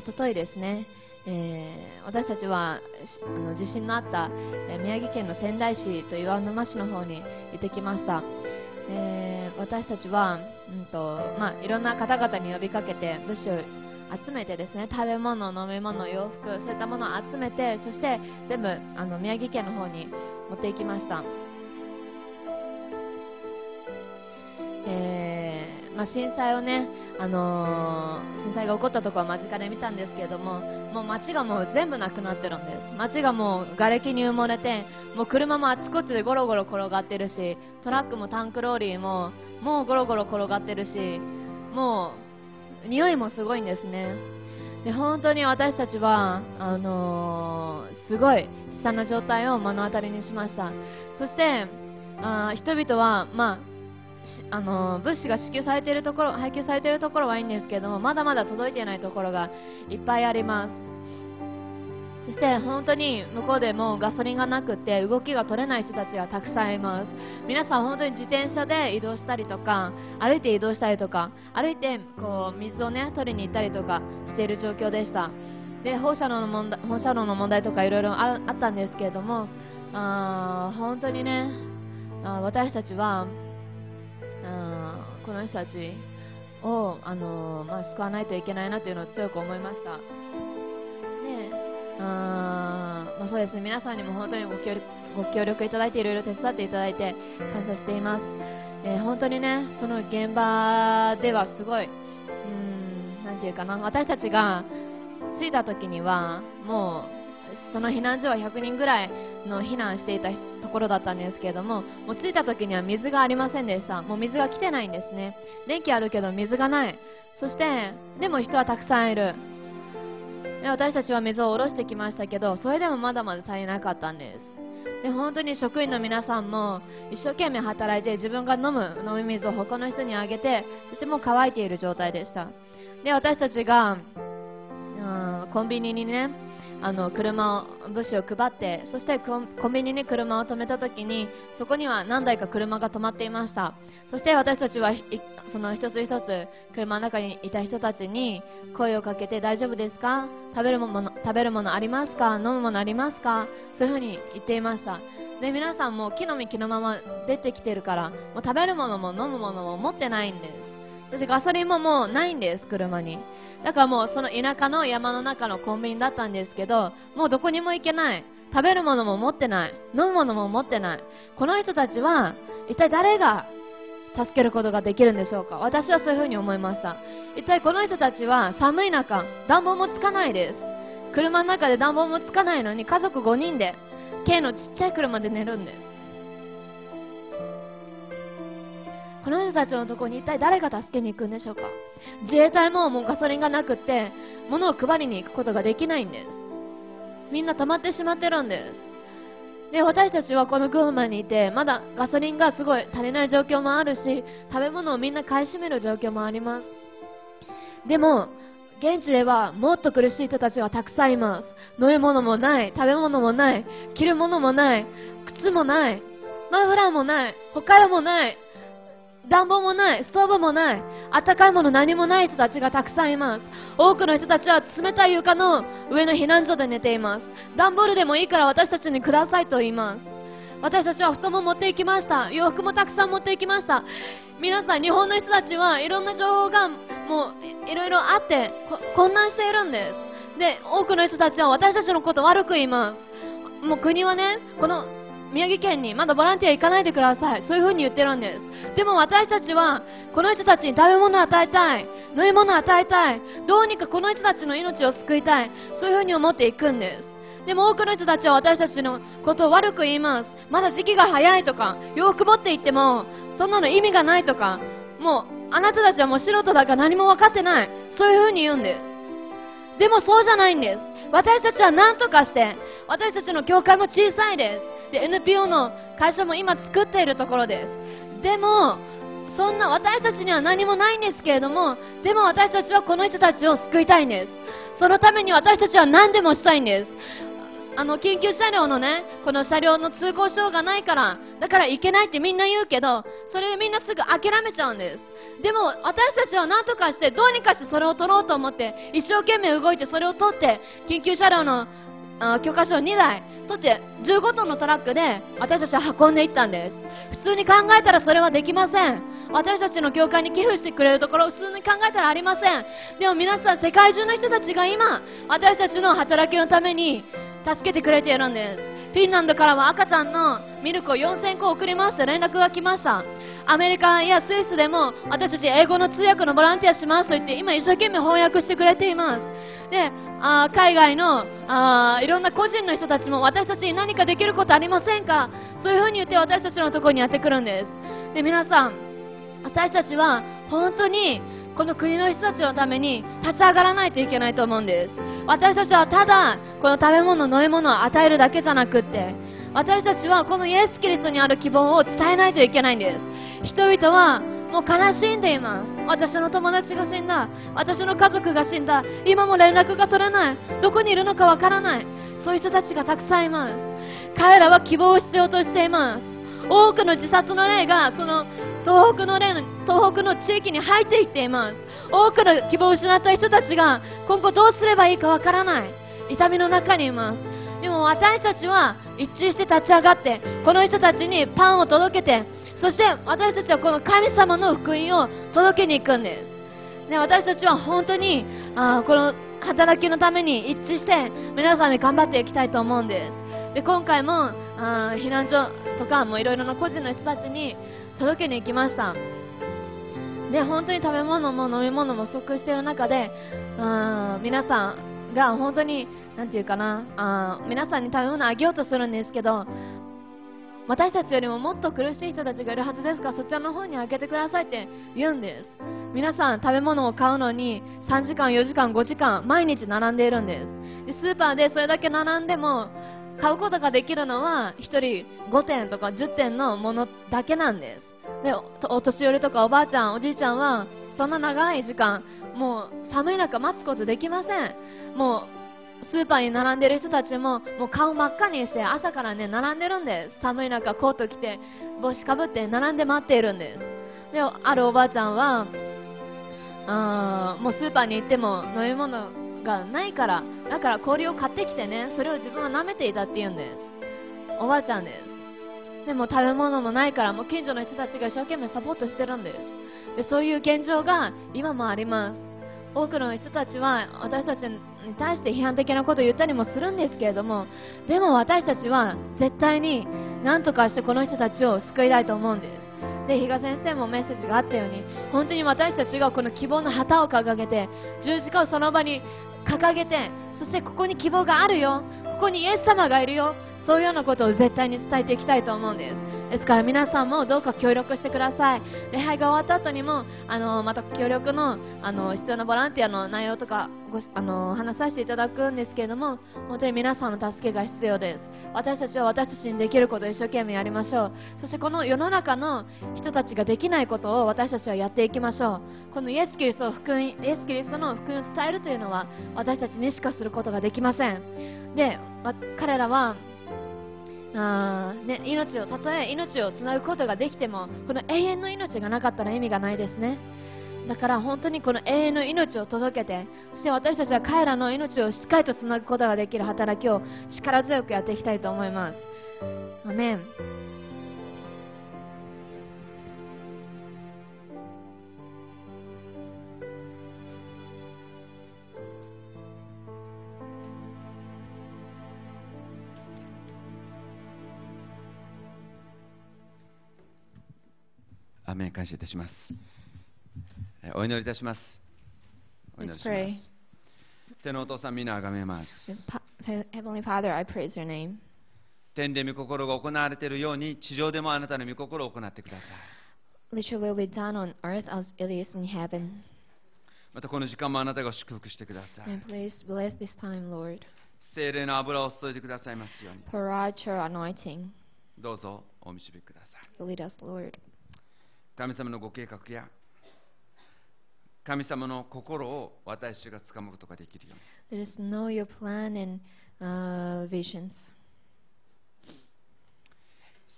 一昨日ですね、えー、私たちはあの地震のあった、え、宮城県の仙台市と岩沼市の方に行ってきました、えー、私たちは、うんとまあ、いろんな方々に呼びかけて物資を集めてですね食べ物、飲み物、洋服そういったものを集めてそして全部あの宮城県の方に持っていきました、まあ、震災をね、あのー、震災が起こったところは間近で見たんですけれどももう街がもう全部なくなってるんです。街がもう瓦礫に埋もれてもう車もあちこちでゴロゴロ転がってるしトラックもタンクローリーももうゴロゴロ転がってるしもう匂いもすごいんですね。で本当に私たちはあのー、すごい悲惨な状態を目の当たりにしました。そしてあ人々は、まあ、あのー、物資が支給されているところ配給されているところはいいんですけれどもまだまだ届いていないところがいっぱいあります。そして本当に向こうでもガソリンがなくて動きが取れない人たちがたくさんいます。皆さん本当に自転車で移動したりとか歩いて移動したりとか歩いてこう水をね取りに行ったりとかしている状況でした。で放射能の問題放射能の問題とかいろいろあったんですけれどもあ本当にねあ私たちはあこの人たちを、あのまあ、救わないといけないなというのを強く思いました。あまあ、そうですね。皆さんにも本当にご協力ご協力いただいていろいろ手伝っていただいて感謝しています、えー、本当にねその現場ではすごいうんなていうかな。私たちが着いた時にはもうその避難所は100人ぐらいの避難していたところだったんですけれどももう着いた時には水がありませんでした。もう水が来てないんですね。電気あるけど水がない。そしてでも人はたくさんいる。で私たちは水を下ろしてきましたけどそれでもまだまだ足りなかったんです。で本当に職員の皆さんも一生懸命働いて自分が飲む飲み水を他の人にあげてそしてもう乾いている状態でした。で私たちが、うん、コンビニにねあの車を物資を配ってそしてコンビニに車を止めた時にそこには何台か車が止まっていました。そして私たちはその一つ一つ車の中にいた人たちに声をかけて大丈夫ですか？食べるもの食べるものありますか？飲むものありますか？そういうふうに言っていました。で皆さんも木の実木のまま出てきてるからもう食べるものも飲むものも持ってないんです。そしてガソリンももうないんです車に。だからもうその田舎の山の中のコンビニだったんですけどもうどこにも行けない。食べるものも持ってない。飲むものも持ってない。この人たちは一体誰が助けることができるんでしょうか？私はそういうふうに思いました。一体この人たちは寒い中暖房もつかないです。車の中で暖房もつかないのに家族5人で軽のちっちゃい車で寝るんです。この人たちのところに一体誰が助けに行くんでしょうか？自衛隊ももうガソリンがなくって物を配りに行くことができないんです。みんな溜まってしまってるんです。で私たちはこの群馬にいてまだガソリンがすごい足りない状況もあるし食べ物をみんな買い占める状況もあります。でも現地ではもっと苦しい人たちがたくさんいます。飲み物もない食べ物もない着るものもない靴もないマフラーもない他からもない暖房もない、ストーブもない、暖かいもの何もない人たちがたくさんいます。多くの人たちは冷たい床の上の避難所で寝ています。段ボールでもいいから私たちにくださいと言います。私たちは布団も持っていきました。洋服もたくさん持っていきました。皆さん、日本の人たちはいろんな情報がもういろいろあって混乱しているんです。で、多くの人たちは私たちのことを悪く言います。もう国はね、この宮城県にまだボランティア行かないでください。そういう風に言ってるんです。でも私たちは、この人たちに食べ物を与えたい。飲み物を与えたい。どうにかこの人たちの命を救いたい。そういう風に思っていくんです。でも多くの人たちは私たちのことを悪く言います。まだ時期が早いとか、洋服持って行っても、そんなの意味がないとか、もう、あなたたちはもう素人だから何も分かってない。そういう風に言うんです。でもそうじゃないんです。私たちは何とかして、私たちの教会も小さいです。で NPO の会社も今作っているところです。でもそんな私たちには何もないんですけれどもでも私たちはこの人たちを救いたいんです。そのために私たちは何でもしたいんです。あの緊急車両のねこの車両の通行証がないからだから行けないってみんな言うけどそれでみんなすぐ諦めちゃうんです。でも私たちは何とかしてどうにかしてそれを取ろうと思って一生懸命動いてそれを取って緊急車両の許可証2台取って15トンのトラックで私たちは運んでいったんです。普通に考えたらそれはできません。私たちの教会に寄付してくれるところ普通に考えたらありません。でも皆さん世界中の人たちが今私たちの働きのために助けてくれているんです。フィンランドからは赤ちゃんのミルクを4000個送りますと連絡が来ました。アメリカやスイスでも私たち英語の通訳のボランティアしますと言って今一生懸命翻訳してくれています。であ海外のあいろんな個人の人たちも私たちに何かできることありませんか？そういうふうに言って私たちのところにやってくるんです。で皆さん私たちは本当にこの国の人たちのために立ち上がらないといけないと思うんです。私たちはただこの食べ物飲み物を与えるだけじゃなくって私たちはこのイエス・キリストにある希望を伝えないといけないんです。人々はもう悲しんでいます。私の友達が死んだ。私の家族が死んだ。今も連絡が取れない。どこにいるのかわからない。そういう人たちがたくさんいます。彼らは希望を必要としています。多くの自殺の例がその東北の例の東北の地域に入っていっています。多くの希望を失った人たちが今後どうすればいいかわからない。痛みの中にいます。でも私たちは一致して立ち上がってこの人たちにパンを届けてそして私たちはこの神様の福音を届けに行くんです、ね、私たちは本当にあこの働きのために一致して皆さんで頑張っていきたいと思うんです。で今回もあ避難所とかもいろいろな個人の人たちに届けに行きました。で本当に食べ物も飲み物も不足している中であ皆さんが本当に何て言うかなあ皆さんに食べ物あげようとするんですけど私たちよりももっと苦しい人たちがいるはずですからそちらの方にあげてくださいって言うんです。皆さん食べ物を買うのに3時間4時間5時間毎日並んでいるんです。でスーパーでそれだけ並んでも買うことができるのは1人5点とか10点のものだけなんです。でお年寄りとかおばあちゃんおじいちゃんはそんな長い時間もう寒い中待つことできません。もうスーパーに並んでる人たちももう顔真っ赤にして朝からね並んでるんです寒い中コート着て帽子かぶって並んで待っているんです。であるおばあちゃんはあもうスーパーに行っても飲み物がないからだから氷を買ってきてねそれを自分は舐めていたって言うんです。おばあちゃんです。でも食べ物もないからもう近所の人たちが一生懸命サポートしてるんです。でそういう現状が今もあります。多くの人たちは私たちに対して批判的なことを言ったりもするんですけれどもでも私たちは絶対に何とかしてこの人たちを救いたいと思うんです。で比嘉先生もメッセージがあったように本当に私たちがこの希望の旗を掲げて十字架をその場に掲げてそしてここに希望があるよここにイエス様がいるよそういうようなことを絶対に伝えていきたいと思うんです。ですから皆さんもどうか協力してください。礼拝が終わった後にもあのまた協力のあの必要なボランティアの内容とかごあの話させていただくんですけれども本当に皆さんの助けが必要です。私たちは私たちにできることを一生懸命やりましょう。そしてこの世の中の人たちができないことを私たちはやっていきましょう。このイエス・キリストを福音イエス・キリストの福音を伝えるというのは私たちにしかすることができません。で彼らはあね、命をたとえ命をつなぐことができてもこの永遠の命がなかったら意味がないですね。だから本当にこの永遠の命を届けてそして私たちは彼らの命をしっかりとつなぐことができる働きを力強くやっていきたいと思います。アメン。アメン感謝いたします。お祈りいたします。お祈りします。天のお父さん、皆あがめます。Heavenly Father, I praise your name. 天で御心が行われているように、地上でもあなたの御心を行ってください。Let your will be done on earth as it is in heaven. またこの時間もあなたが祝福してください。And please bless this time, Lord. 精霊の油を注いでくださいますように。Pour out your anointing. どうぞお導きください。Lead us, Lord. 神様のご計画や神様の心を私たちが掴むことができるように Let us know your plan and uh, visions.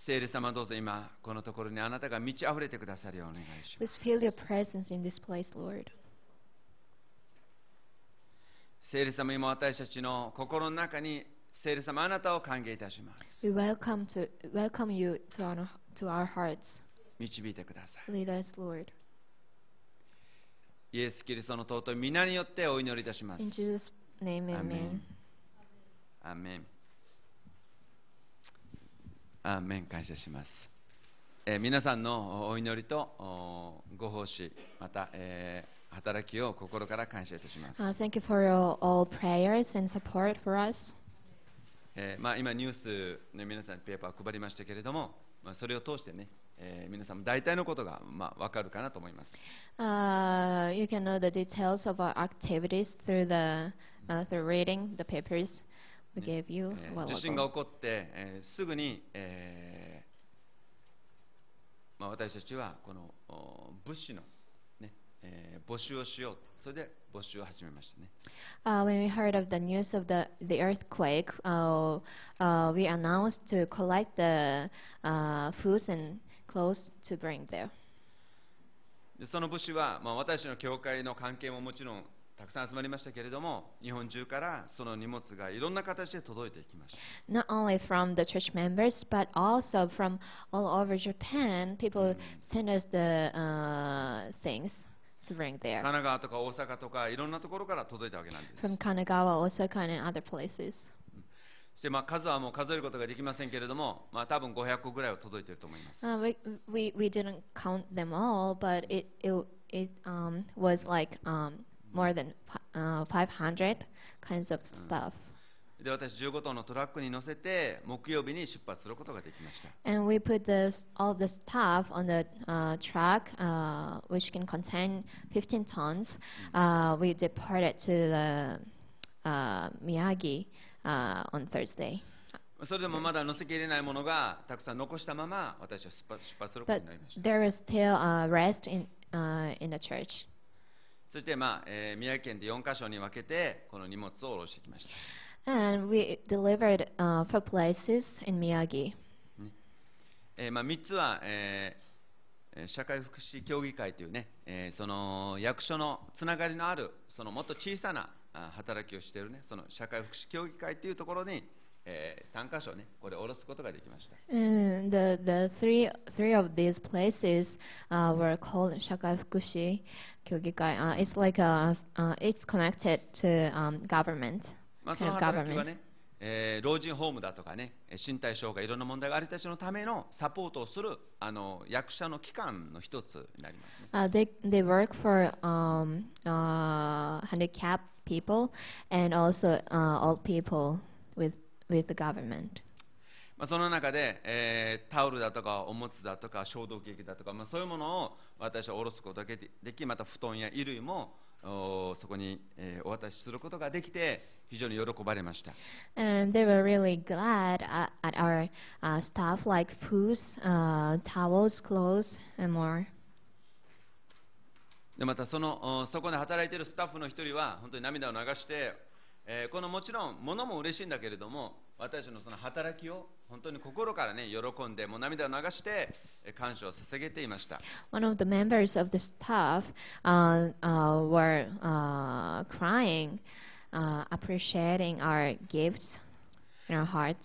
聖霊様どうぞ今このところにあなたが満ち溢れてくださるようお願いします Please feel your presence in this place, Lord. 聖霊様今私たちの心の中に聖霊様あなたを歓迎いたします We welcome to welcome you to our to our hearts. 導いてください。Lead us, Lord. イエス・キリストの尊い皆によってお祈りいたします。In Jesus' name, Amen. アーメンアーメン感謝します、えー皆さんのお祈りとおご奉仕また、えー働きを心から感謝いたします、Uh, thank you for your all prayers and support for us. えーまあ、今ニュース、ね、皆さんにペーパー配りましたけれども、まあ、それを通してね、えー皆さんも大体のことが、まあ、分かるかなと思います Uh, you can know the details of our activities through the uh, through reading the papers we gave you 地震が.起こって、えーすぐに、えーまあ、私たちはこのお物資の、ねえー募集をしようとそれで募集を始めましたね Uh, when we heard of the news of the, the earthquake, uh, uh, we announced to collect the uh, foods and clothes to bring there. でその物資は、まあ、私の教会の関係ももちろんたくさん集まりましたけれども日本中からその荷物がいろんな形で届いていきました Not only from the church members, but also from all over Japan, people send us the uh, things to bring 神 there. 奈川とか大阪とかいろんなところから届いたわけなんです From Kanagawa, Osaka, and other places. そしてまあ数はもう数えることができませんけれども、まあ、多分500個ぐらいは届いていると思います Uh, we, we, we didn't count them all, but it, it, it um, was like um, more than uh, 500 kinds of stuff. で私15トンのトラックに乗せて木曜日に出発することができました And we put the, all the stuff on the uh, truck, uh, which can contain 15 tons. Uh, we departed to the uh, Miyagi uh, on Thursday. それでもまだ乗せきれないものがたくさん残したまま私は出発することになりました there is still uh, rest in, uh, in the church. そして、まあえー宮城県で4カ所に分けてこの荷物を下ろしてきました And we delivered uh, for places in Miyagi. えーまあ、3つは、えーえー社会福祉協議会というね、えーその役所のつながりのあるそのもっと小さなあ働きをしているねその社会福祉協議会というところに、え3箇所ねこれ下ろすことができました And the, the three, three of these places uh, were called Shakai Fukushi Kyogikai. Uh, it's like a, uh, it's connected to um, government, まあ、そ kind の of 働きは government. ね、えー老人ホームだとかねえー身体障害いろんな問題がある人たちのためのサポートをするあの役者の機関の一つになりますね Uh, they, they work for um, uh, handicapped people and also uh, old people with, with the government. まあ、その中で、えータオルだとかおむつだとか消毒液だとか、まあ、そういうものを私は下ろすことがでできまた布団や衣類もおそこに、えーお渡しすることができて非常に喜ばれました And they were really glad at, at our uh, stuff like foods, uh, towels, clothes, and more. でまたそのおそこで働いているスタッフの一人は本当に涙を流して、えーこのもちろん物も嬉しいんだけれども私のその働きを本当に心からね喜んでもう涙を流してえー感謝を捧げていました One of the members of the staff uh, uh, were uh, crying, uh, appreciating our gifts in our hearts.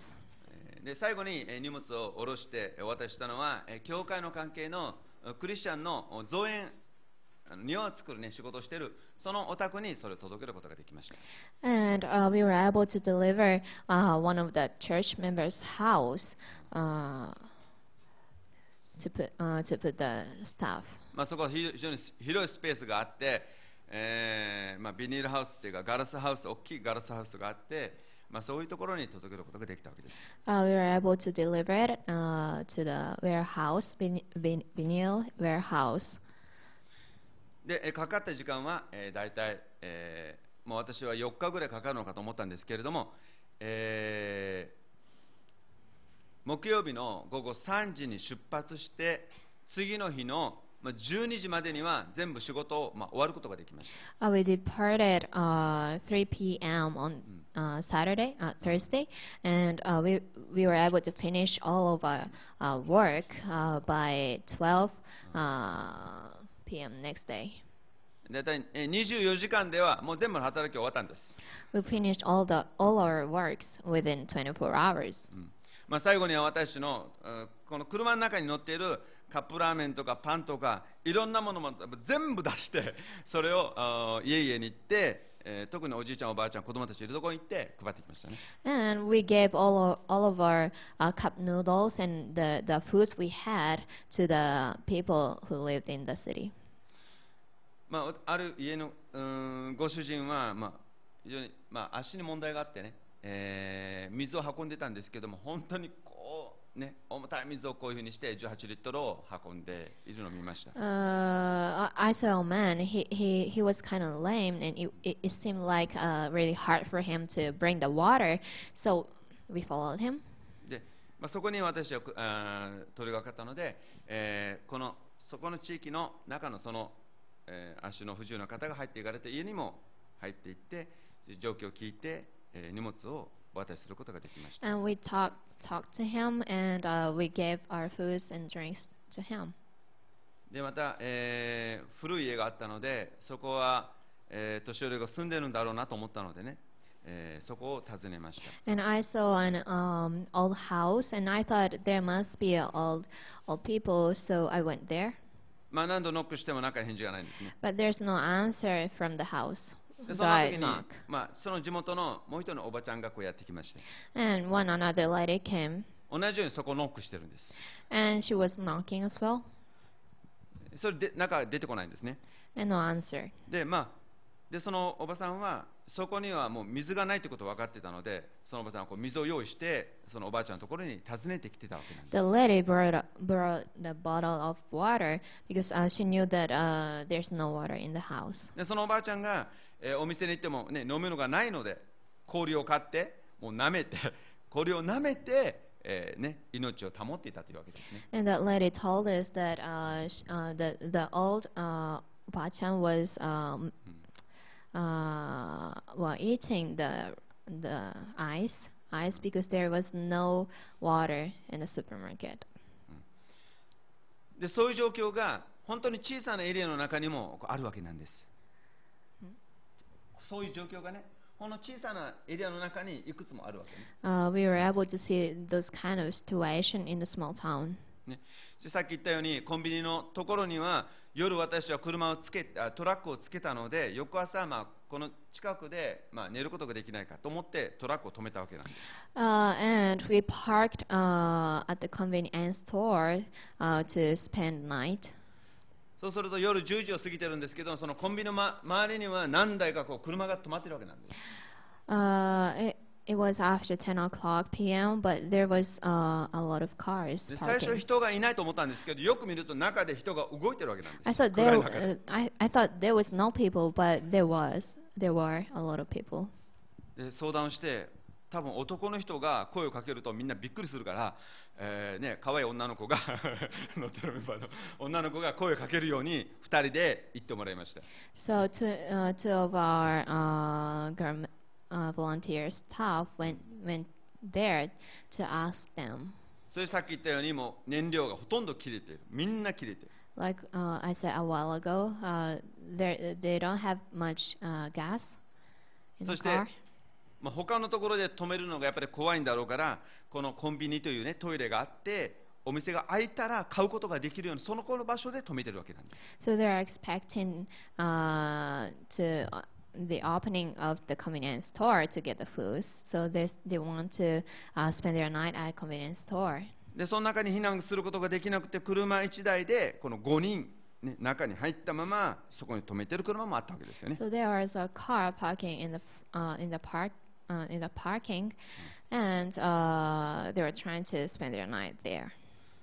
えーで最後にえー荷物を下ろしてえーお渡ししたのはえー教会の関係のえークリスチャンのお造園庭を作る、ね、仕事をしているそのお宅にそれを届けることができました And uh, we were able to deliver uh, one of the church members' house uh, to put uh, to put the stuff. まあ、そこは非非常に広いスペースがあって、えーまあ、ビニールハウスっていうかガラスハウス大きいガラスハウスがあって、まあ、そういうところに届けることができたわけです Uh, we were able to deliver it uh, to the warehouse, vin- vin- vinyl warehouse. でえーかかった時間は、えー、大体、えーもう私は4日ぐらいかかるのかと思ったんですけれども、えー木曜日の午後3時に出発して次の日のまあ、12時までには全部仕事を、まあ、終わることができました Uh, we departed uh, 3 p.m. on uh, Saturday, uh, Thursday, and uh, we we were able to finish all of our uh, work uh, by 12 uh, p.m. next day. 大体えー24時間ではもう全部の働き終わったんです、We finished all the all our works within 24 hours. うんまあ、最後には私のうんこの車の中に乗っているカップラーメンとかパンとかいろんなものも全部出してそれを家々に行って、えー特におじいちゃんおばあちゃん子供たちいるところに行って配ってきましたね And we gave all of, all of our uh, cup noodles and the, the foods we had to the people who lived in the city. まあ、ある家のうーんご主人は、まあ、非常に、まあ、足に問題があってね、えー水を運んでたんですけども本当にこう、ね、重たい水をこういうふうにして18リットルを運んでいるのを見ました Uh, I saw a man. He he he was kind of lame, and it, it it seemed like uh, really hard for him to bring the water. So we followed him, で、まあ、そこに私はあー通りがかったので、えーこのそこの地域の中のその、えー、足の不自由な方が入っていかれて家にも入っていって状況を聞いて、えー、荷物をお渡しすることができました。でまた、えー、古い家があったのでそこは、えー、年寄りが住んでるんだろうなと思ったのでね、えー、そこを訪ねました。And I saw an、um, old house and I thought there must be old, old people, so I went there. まあ何度ノックしても何か返事がないんですね。まあ、その地元のもう一人のおばちゃんがこうやってきました。同じようにそこノックしてるんです。それで、なんか出てこないんですね。で、まあ、でそのおばさんはそこにはもう水がないということを分かってたのでそのおばさんはこう水を用意してそのおばあちゃんのところに訪ねてきてたわけなんです。The lady brought a- brought the bottle of water because uh, she knew that uh, there's no water in the house. でそのおばあちゃんが、えーお店に行っても、ね、飲むのがないので氷を買ってもう舐めて 氷を舐めて、えーね、命を保っていたというわけですね。And that lady told us that uh, uh, the the old uh, Bachan was um, uh, well eating the the ice ice because there was no water in the supermarket. でそういう状況が本当に小さなエリアの中にもこうあるわけなんですそういう状況がねこの小さなエリアの中にいくつもあるわけね Uh, we were able to see those kind of situation in the small town. ね、でさっき言ったようにコンビニのところには夜私は車をつけあトラックをつけたので翌朝、まあ、この近くで、まあ、寝ることができないかと思ってトラックを止めたわけなんです。Uh, and we parked uh, at the convenience store uh, to spend night. そうすると夜10時を過ぎてるんですけどそのコンビニの、ま、周りには何台かこう車が止まってるわけなんです。Uh, it, it was after 10 o'clock p.m., but there was uh, a lot of cars で最初.人がいないと思ったんですけどよく見ると中で人が動いてるわけなんです I thought there, uh, I, I thought there was no people, but there was. There were a lot of people. で相談をして多分男の人が声をかけるとみんなびっくりするから、えーね可愛い女の子が乗ってるメンバーの女の子が声をかけるように2人で行ってもらいました So two, uh, two of our uh, uh, volunteer staff went went there to ask them. それさっき言ったようにもう燃料がほとんど切れているみんな切れている Like uh, I said a while ago, uh, they don't have much uh, gas in the そして car. まあ、他のところで止めるのがやっぱり怖いんだろうからこのコンビニという、ね、トイレがあってお店が開いたら買うことができるようにそのこの場所で止めてるわけなんです So they're expecting uh, to uh, the opening of the convenience store to get the foods. So they they want to uh, spend their night at convenience store. でその中に避難することができなくて車1台でこの5人、ね、中に入ったままそこに止めてる車もあったわけですよね So there was a car parking in the uh, in the park uh, in the parking, and uh, they were trying to spend their night there.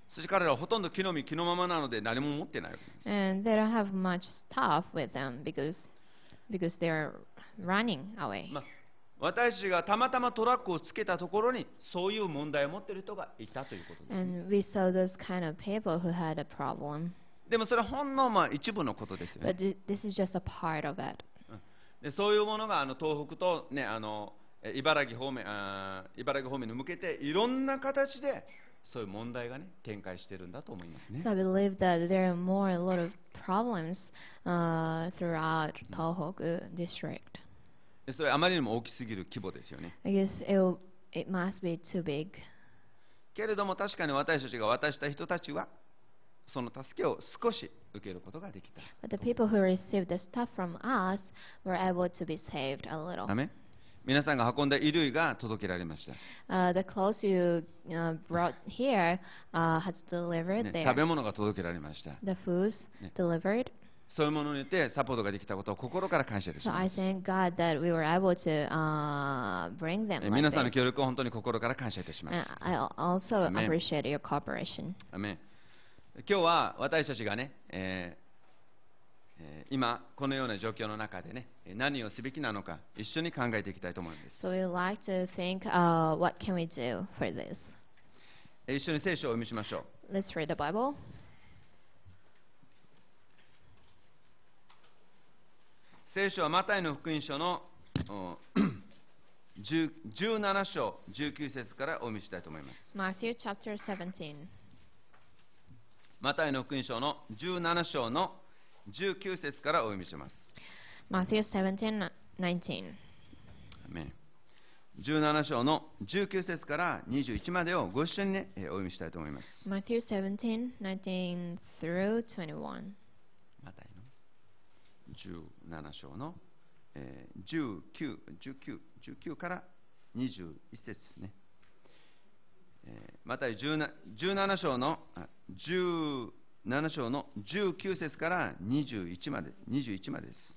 そして彼らはほとんど木の実木のままなので何も持ってないわけなんです And they don't have much stuff with them because because they're running away. まあ、私がたまたまトラックをつけたところにそういう問題を持っている人がいたということです、ね And we saw those kind of people who had a problem. でもそれはほんのまあ一部のことですよね But thi- this is just a part of it. でそういうものがあの東北と、ね、あのえ茨城方面あー茨城方面に向けていろんな形でそういう問題がね展開してるんだと思いますね So I believe that there are more a lot of problems uh, throughout Tohoku district. でそれあまりにも大きすぎる規模ですよね I guess it, will, it must be too big. けれども確かに私たちが渡した人たちはその助けを少し受けることができた But the people who received the stuff from us were able to be saved a little. アメン 皆さんが運んだ衣類が届けられました。食べ物が届けられました。そういうものにてサポートができたことを心から感謝。皆さんの協力を本当に心から感謝いたします。今日は私たちがね、今このような状況の中でねえー何をすべきなのか一緒に考えていきたいと思うんです So like to think, uh, what can we do for this? えー一緒に聖書をお読みしましょう Let's read the Bible. 聖書はマタイの福音書のお 10 17章19節からお読みしたいと思います Matthew chapter 17. マタイの福音書の17章の19節からお読みします。Matthew 17, 19. 17章の19節から21までをご一緒に、ね、お読みしたいと思います。Matthew 17, 19 21. マタイの？17章の、えー、19, 19, 19から21節ね。えー、マタイ 17, 17章の19 7章の19節から21まで ,21 までです。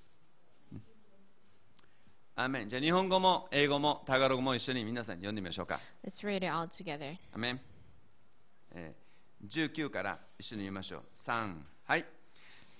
アメン。じゃあ日本語も英語もタガログも一緒に皆さん読んでみましょうか。Let's read it all together. アメン、えー。19から一緒に読みましょう。3、はい。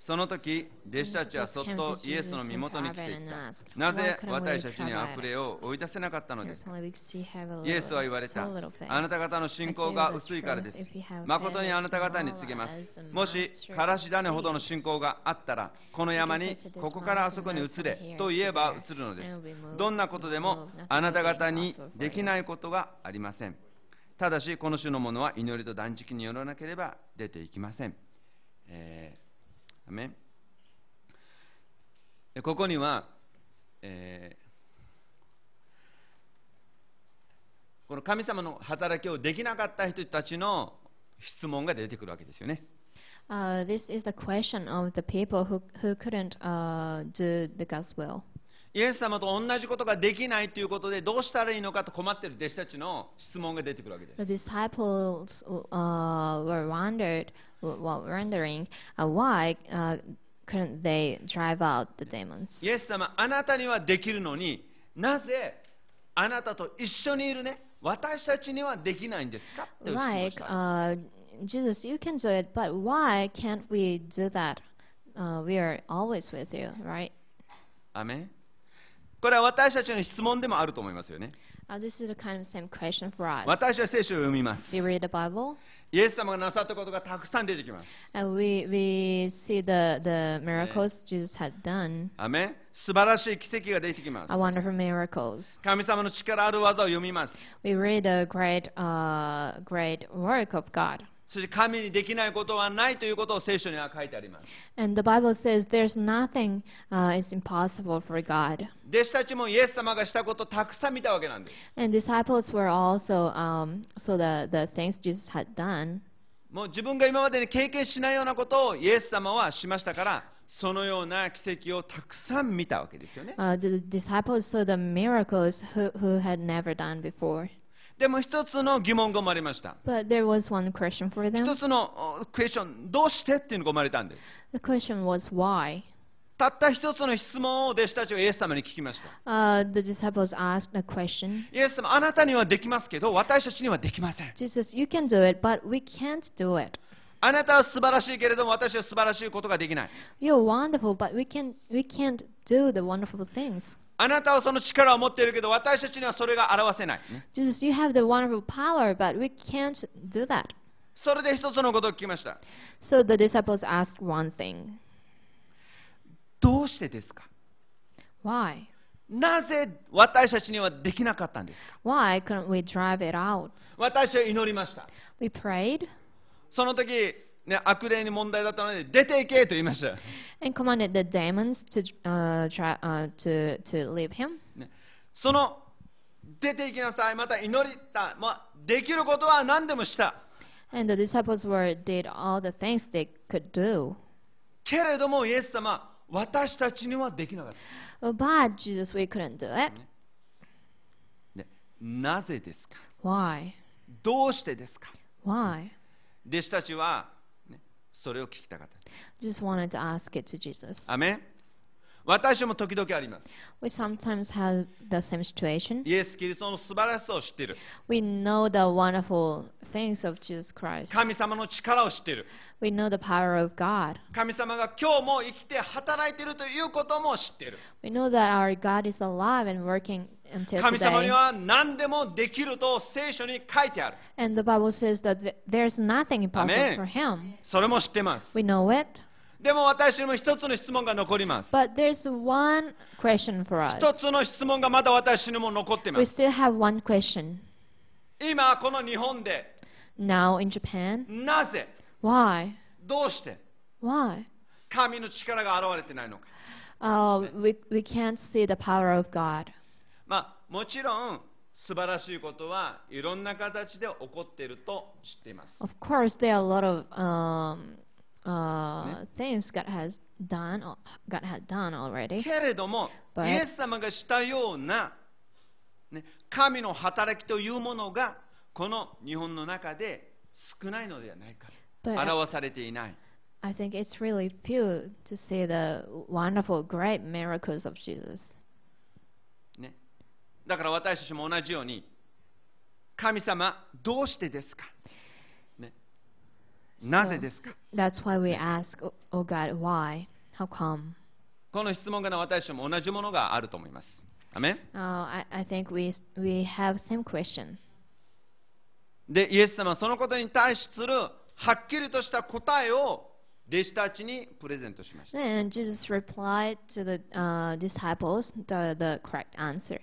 その時、弟子たちはそっとイエスの身元に来ていった。なぜ私たちに悪霊を追い出せなかったのですか？イエスは言われた。あなた方の信仰が薄いからです。誠にあなた方に告げます。もし、からし種ほどの信仰があったら、この山に、ここからあそこに移れ、と言えば移るのです。どんなことでも、あなた方にできないことがありません。ただし、この種のものは祈りと断食によらなければ出ていきません。えーアメンここには、えーこの神様の働きをできなかった人たちの質問が出てくるわけですよね。Uh, this is the question of the people who, who couldn't uh, do the God's will. イエス様と同じことができないということでどうしたらいいのかと困っている弟子たちの質問が出てくるわけで The す。disciples uh, were wondered, wondering uh, why uh, couldn't they drive out the demons. イエス様、あなたにはできるのになぜあなたと一緒にいるね、私たちにはできないんですかって質問を Like した。uh, Jesus, you can do it, but why can't we do that? Uh, we are always with you, right? アメンこれは私たちの質問でもあると思いますよね。Uh, this is the kind of same question for us. 私は聖書を読みます。We read the Bible イエス様がなさったことがたくさん出てきます。and we, we see the, the miracles Jesus had done, アメン素晴らしい奇跡が出てきます a。wonderful miracles. 神様の力ある技を読みます。We read a great, uh, great work of God. そして神にできないことはないということを聖書には書いてあります。And the Bible says there's nothing uh, is impossible for God. 弟子たちもイエス様がしたことをたくさん見たわけなんです。And disciples were also um, so the, the things Jesus had done. もう自分が今までに経験しないようなことをイエス様はしましたから、そのような奇跡をたくさん見たわけですよね。Uh, the disciples saw the miracles who, who had never done before. でも一つの疑問が生まれました。But there was one question for 一 them. つのおクエスチョン、どうしてっていうのが生まれたんです。The question was why. たった一つの質問を弟子たちはイエス様に聞きました。Uh, the disciples asked a question. イエス様、あなたにはできますけど、私たちにはできません。Jesus, you can do it, but we can't do it. あなたは素晴らしいけれども、私は素晴らしいことができない。You're wonderful, but we can we can't do the wonderful things. あなたはその力を持っているけど、私たちにはそれが表せない。ね Jesus, you have the wonderful power, but we can't do that. それで一つのことを聞きました So the disciples asked one thing どうしてですか Why? なぜ私たちにはできなかったんですか Why couldn't we drive it out? 私は祈りました We prayed その時、ね、悪霊に問題だったので出ていけと言いました、and commanded the demons to uh, try uh, to to leave him. ね、その出ていきなさいまた祈りた、まあ、できることは何でもした And the disciples were did all the things they could do. けれどもイエス様私たちにはできなかった、But Jesus, we couldn't do it. ね、なぜですか Why? どうしてですか Why? 弟子たちは、ね、それを聞きたかった Just wanted to ask it to Jesus. アメン私も時々あります We sometimes have the same situation. イエス・キリストの素晴らしさを知っている We know the wonderful things of Jesus Christ. 神様の力を知っている We know the power of God. 神様が今日も生きて働いているということも知っている We know that our God is alive and working until 神様に today. は何でもできると聖書に書いてある And the Bible says that th- there's nothing impossible for Him. それも知ってます We know it. でも私にも一つの質問が残ります But there's one question for us. 一つの質問がまだ私にも残っていま We す still have one question. 今この日本で Now in Japan, なぜ why? どうして Why? 神の力が現れてないのか Uh, we, we can't see the power of God. まあもちろん素晴らしいことはいろんな形で起こっていると知っています Of course, there are a lot of um, ね、けれども、イエス様がしたような、ね、神の働きというものがこの日本の中で少ないのではないか。表されていない。I think it's really few to see the wonderful, great miracles of Jesus. ね。だから私たちも同じように、神様、どうしてですか？なぜですか That's why we ask, oh, oh God, why? How come? この質問が私たちも同じものがあると思いますアメン Uh, I, I think we we have same question. でイエス様はそのことに対するはっきりとした答えを弟子たちにプレゼントしました Then Jesus replied to the uh, disciples the, the correct answer.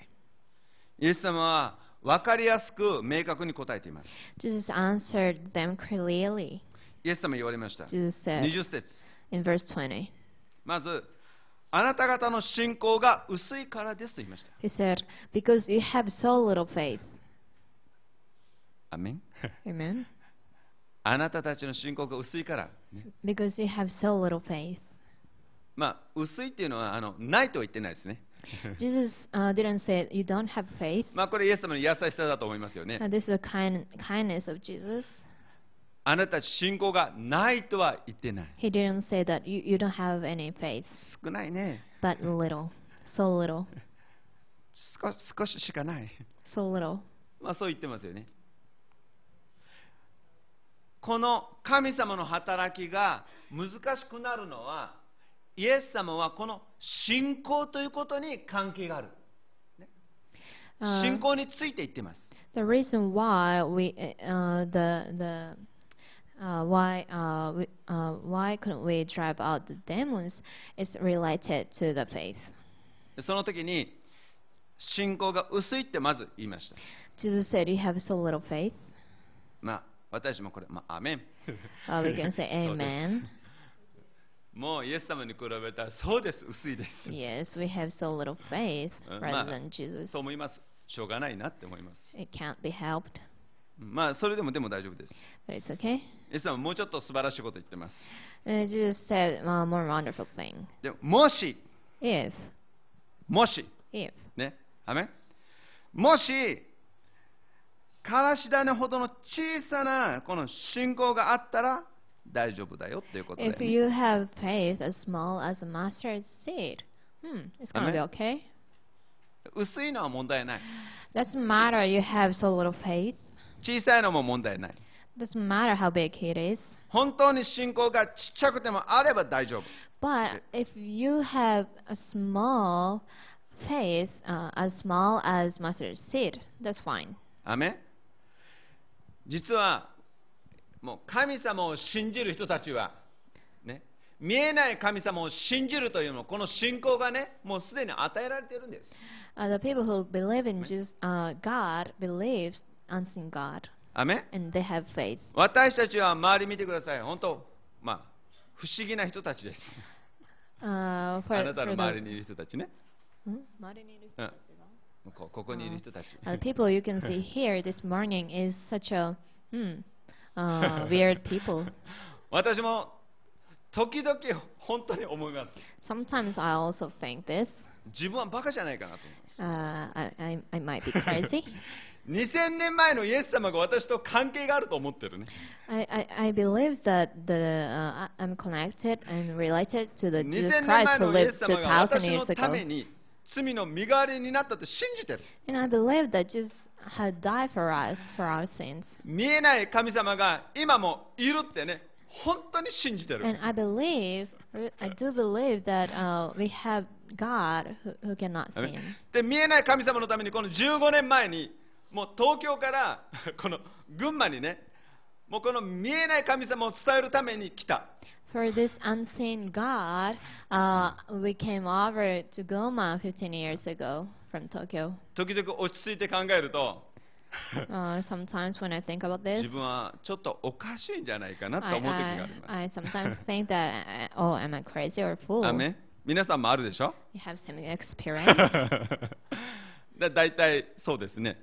イエス様は分かりやすく明確に答えています。Jesus answered them clearly. イエス様言われました。Jesus said 20節 in verse 20, まず、あなた方の信仰が薄いからですと言いました。He said, Because you have so little faith. アメン Amen. あなたたちの信仰が薄いから。ね Because you have so little faith. まあ、薄いっていうのはあのないとは言ってないですね。Jesus uh, didn't say you don't have faith. まあ、これイエス様の優しさだと思いますよね Uh,。this is the kind, kindness of Jesus. あなた信仰がないとは言ってない。He didn't say that you, you don't have any faith, 少ないね。but little. So little. 少少ししかない。So little. まあそう言ってますよね。この神様の働きが難しくなるのは、イエス様はこの信仰ということに関係がある。Uh, 信仰について言ってます。the reason why we uh, the the uh, why uh, we, uh, why couldn't we drive out the demons is related to the faith. その時に信仰が薄いってまず言いました。 Jesus said, "You have so little faith." まあ私もこれ、まあ、アメン。 Uh, we can say そうです Amen. もうイエス様に比べたらそうです、薄いです。 Yes, we have so little faith うん rather まあ than Jesus. そう思います。しょうがないなって思います。 It can't be helped, まあそれでもでも大丈夫です。 but it's okay. イエス様はもうちょっと素晴らしいこと言ってます。Uh, Jesus said a more wonderful thing. でももし、If, もし、if, ね、アメンもし、からし種ほどの小さなこの信仰があったら大丈夫だよっていうことだよ if ね you have faith as small as a mustard seed, hmm, it's gonna be okay. 薄いのは問題ない。Doesn't matter you have so little faith. 小さいのも問題ない。Doesn't matter how big it is. 本当に信仰がちっちゃくてもあれば大丈夫。But if you have a small faith, uh, as small as mustard seed, that's fine. アメン実はもう神様を信じる人たちは、ね、見えない神様を信じるというのこの信仰がね、もうすでに与えられているんです。Uh, the people who believe in Jesus, uh, God believes unseen God, アメン and they have faith. 私たちは周り見てください。本当、まあ、不思議な人たちです。Uh, あなたの周りにいる人たちね。Hmm? こここにいる人たち。Uh, people you can see here this morning is such a hmm, uh, weird people. 私も時々本当に思います。Sometimes I also think this. 自分はバカじゃないかなと思います。Uh, I, I, I might be crazy. 2000年前のイエス様が私と関係があると思ってるね。I, I, I the, uh, 2000年前のイエス様が私のために罪の身代わりになったと信じてる。For us, for 見えない神様が今もいるってね、本当に信じてる。I do believe that uh, we have God who, who cannot see him. もう東京からこの群馬にねもうこの見えない神様を伝えるために来た For this unseen God, uh, we came over to Goma 15 years ago from Tokyo. 時々落ち着いて考えると Uh, sometimes when I think about 自 this, 分はちょっとおかしいんじゃないかなと I, 思う時があ I, ります I sometimes think that, uh, oh, am I crazy or fool? アメン皆さんもあるでしょ You have some experience. だ大体そうですね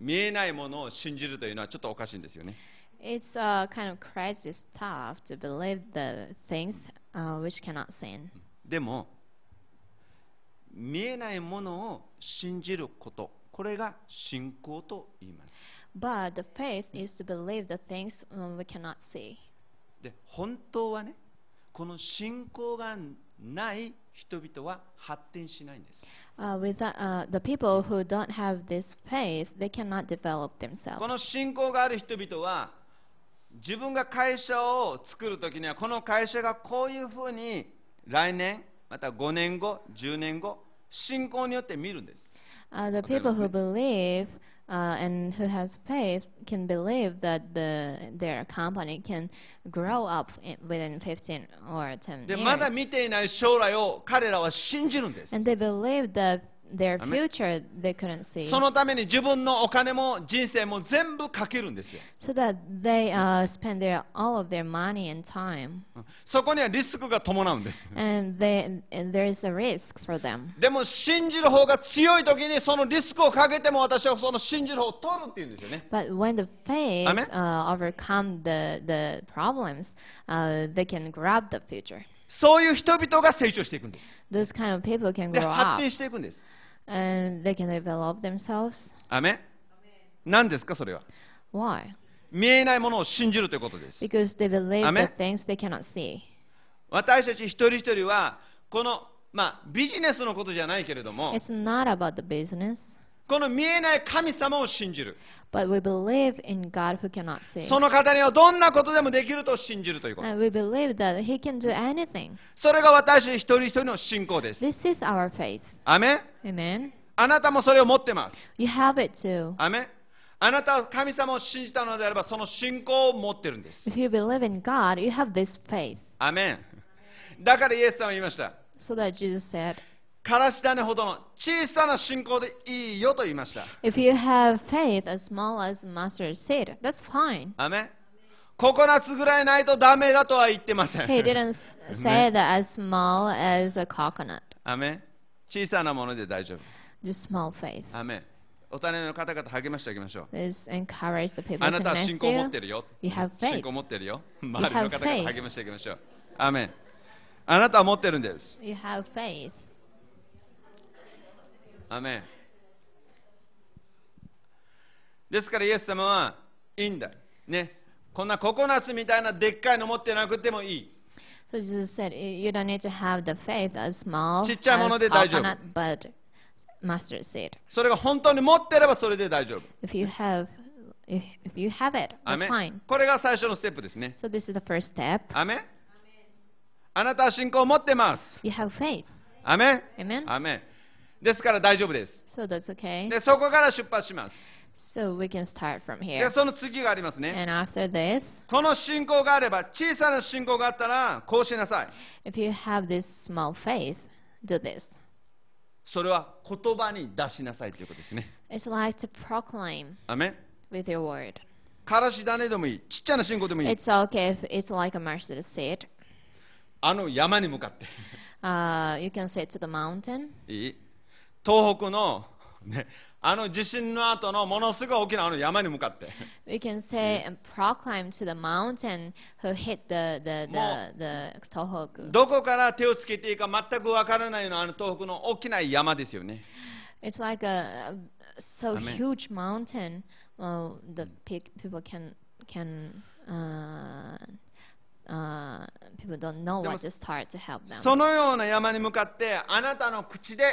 見えないものを信じるというのはちょっとおかしいんですよね it's uh, kind of crazy stuff to believe the things uh, which cannot sin. でも見えないものを信じることこれが信仰と言います But the faith is to believe the things um, we cannot see. で本当はねこの信仰がない人々は発展しないんです。この信仰がある人々は自分が会社を作る時にはこの会社がこういうふうに来年、また5年後、10年後、信仰によって見るんです。uh, and who has faith can believe that the, their company can grow up in, within 15 or 10でまだ years. 見ていない将来を彼らは信じるんです And they believe that their future they couldn't see. そのために自分のお金も人生も全部かけるんですよ So that they uh, spend their, all of their money and time. うんそこにはリスクが伴うんです And, they, and there is a risk for them. でも信じる方が強い時にそのリスクをかけても私はその信じる方を取るっていうんですよね But when the faith uh, overcome the, the problems, uh, they can grab the future. そういう人々が成長していくんです Those kind of people can で grow 発 up 展していくんです and they can develop themselves. アメン何ですかそれは Why? 見えないものを信じるということです Because they believe the things they cannot see. 私たち一人一人はこの、まあ、ビジネスのことじゃないけれども It's not about the business, この見えない神様を信じる but we believe in God who cannot see. その方にはどんなことでもできると信じるということ And we believe that He can do anything. それが私一人一人の信仰です This is our faith. アメン Amen. あなたもそれを持ってます You have it too. アメンあなたは神様を信じたのであればその信仰を持ってるんです If you believe in God, you have this faith. アメンだからイエス様は言いました So that Jesus said, からし種ほどの小さな信仰でいいよと言いました If you have faith as small as mustard seed, that's fine. アメンココナッツぐらいないとダメだとは言ってません He didn't say that as small as a coconut. アメン小さなもので大丈夫 Just small faith. アメンお種の方々励ましてあげましょう encourage the people あなたは信仰を持 you. ってるよ You have faith. 信仰を持ってるよ周りの方.々励ましてあげましょうアメンあなたは持ってるんです You have faith. アメンですからイエス様はいいんだねこんなココナッツみたいなでっかいの持ってなくてもいい So Jesus said, "You don't need to have the faith as small ちっちゃいもの as で大丈夫。coconut, but mustard seed. それが本当に持ってればそれで大丈夫 If you have, if, you have it, ア that's fine. これが最初のステップですね So this is the first step. アメンあなたは信仰を持ってます You have faith. アメン Amen. アメンですから大丈夫です So that's okay. でそこから出発します So we can start from で here. その次がありますね And after this, この信仰があれば小さな信仰があったらこうしなさい if you have this small faith, do this. それは言葉に出しなさいということですね It's like to proclaim with your word. からし種でもいいちっちゃな信仰でもいい It's okay if it's like a mustard seed. あの山に向かって Uh, you can say it to the mountain. いい東北の、ね、あの地震の後のものすごい大きなあの山に向かって We can say and proclaim to the mountain who hit the the the, the Tohoku. どこから手をつけていいか全くわからないようなあの東北の大きな山ですよね It's like a, so huge mountain. Uh, the pe- people can can uh, uh, people don't know what to start to help them. そのような山に向かってあなたの口で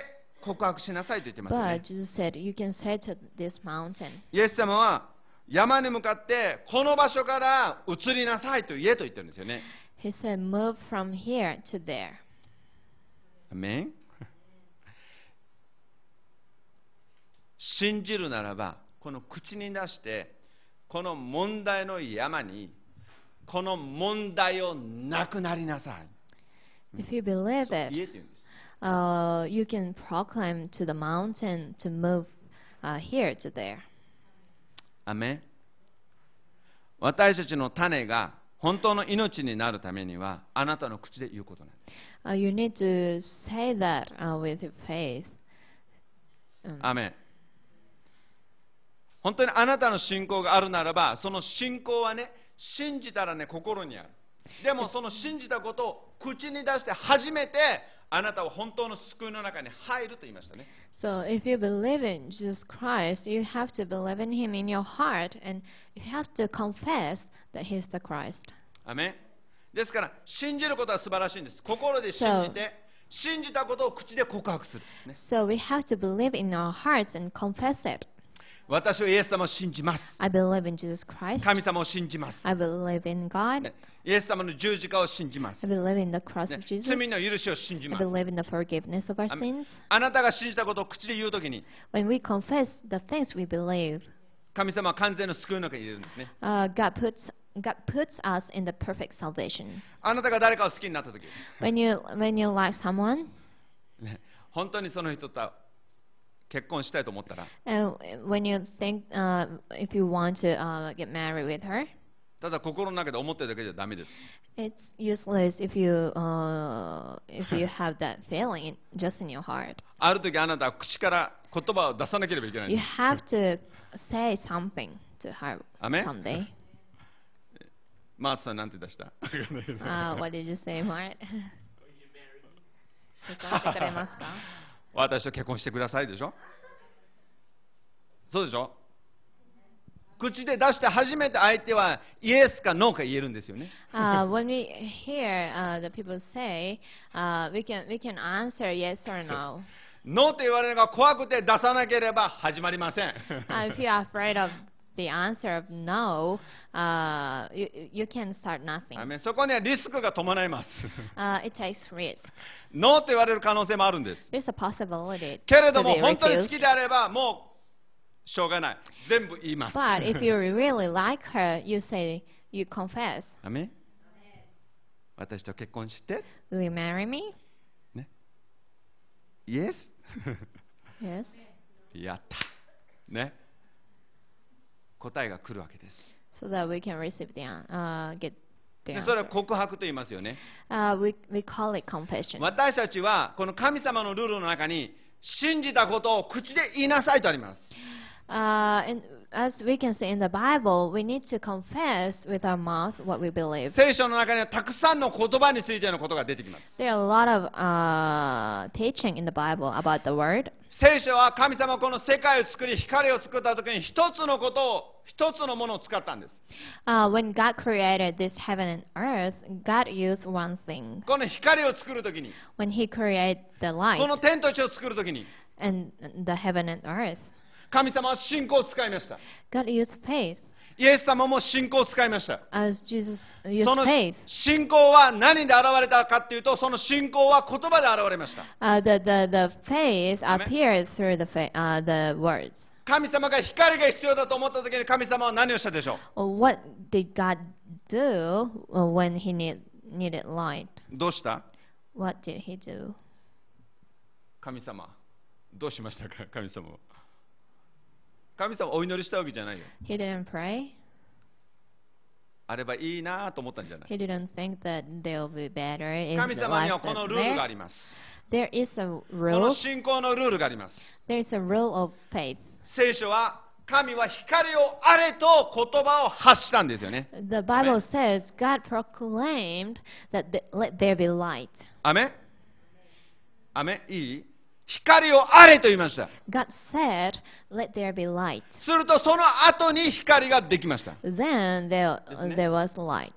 告白しなさいと言ってますよ But ね Jesus said, you can say to this mountain. イエス様は山に向かってこの場所から移りなさいと言えと言ってるんですよね。He said, move from here to there. アメン信じるならばこの口に出してこの問題の山にこの問題をなくなりなさい。If you believe it, uh, you can proclaim to the mountain to move uh, here to there. アメン私たちの種が本当の命になるためにはあなたの口で言うことなんです。Uh, you need to say that uh, with your faith. Um, アメン本当にあなたの信仰があるならばその信仰はね信じたらね心にある。でもその信じたことを口に出して初めてあなたは本当の救いの中に入ると言いましたね So if you believe in Jesus Christ, you have to believe in Him in your heart, and you have to confess that He's the Christ. アメンですから信じることは素晴らしいんです心で信じて信じたことを口で告白する、ね、So we have to believe in our hearts and confess it. 私はイエス様を信じます I believe in Jesus Christ. 神様を信じます、I believe in God. ねイエス様の十字架を信じます、I believe in the cross ね of Jesus. 罪の許しを信じ I ます believe in the forgiveness of our sins. あなたが信じたことを口で言うときに When we confess the things we believe, 神様は完全の救いの中に入れるんですね uh, God puts God puts us in the perfect salvation. あなたが誰かを好きになったとき、When you when you like someone, ね、本当にその人と結婚したいと思ったら and when you think uh, if you want to uh, get married with her, ただ心の中で思ってるだけじゃダメです it's useless if you uh, if you have that feeling just in your heart. ある時あなたは口から言葉を出さなければいけないん You です have to say something to her アメン someday. マーツさんなんて出した Uh, what did you say, Mart? 結婚してくれますか私と結婚してくださいでしょそうでしょ口で出して初めて相手はイエスかノーか言えるんですよね uh, when we hear uh, the people say, uh, we can we can answer yes or no. ノーと言われるのが怖くて出さなければ始まりません Uh, if you are afraid of the answer of no, uh, you you can start nothing. アメンそこにはリスクが伴います Uh, it takes risk. ノーと言われる可能性もあるんです There's a possibility けれど to も be 本当に好 refused. きであればもうしょうがない全部言います But if you really like her, you say you confess. アメン私と結婚して Will you marry me? イエス Yes. やったね 答えが来るわけです So that we can receive the uh, get それは.告白と言いますよね Uh, we we call it confession. 私たちはこの神様のルールの中に信じたことを口で言いなさいとあります Uh, and as we can see in the Bible, we need to confess with our mouth what we believe. 聖書の中にはたくさんの言葉についてのことが出てきます There are a lot of uh, teaching in the Bible about the word. 聖書は神様はこの世界を作り光を作った時に一つのことを一つのものを使ったんです Uh, when God created this heaven and earth, God used one thing. この光を作る時に When He created the light この天と地を作る時に and the heaven and earth, 神様は信仰を使いました。God used faith. イエス様も信仰を使いました。その信仰は何で現れたかというと、その信仰は言葉で現れました。神様が光が必要だと思った時に神様は何をしたでしょう？What did God do when どうした？What did he 神様、どうしましたか？神様は。神様お祈りしたわけじゃないよ He didn't pray. あればいいなと思ったんじゃない He didn't think that they'll be better if 神様にはこのルールがあ there. ります There is a この rule. 信仰のルールがあります There is a rule of faith. 聖書は神は光をあれと言葉を発したんですよね The Bible says God proclaimed that let there be light. アメアメいい光をあれと言いました God said, let there be light. するとその後に光ができました Then there, ね。there was light.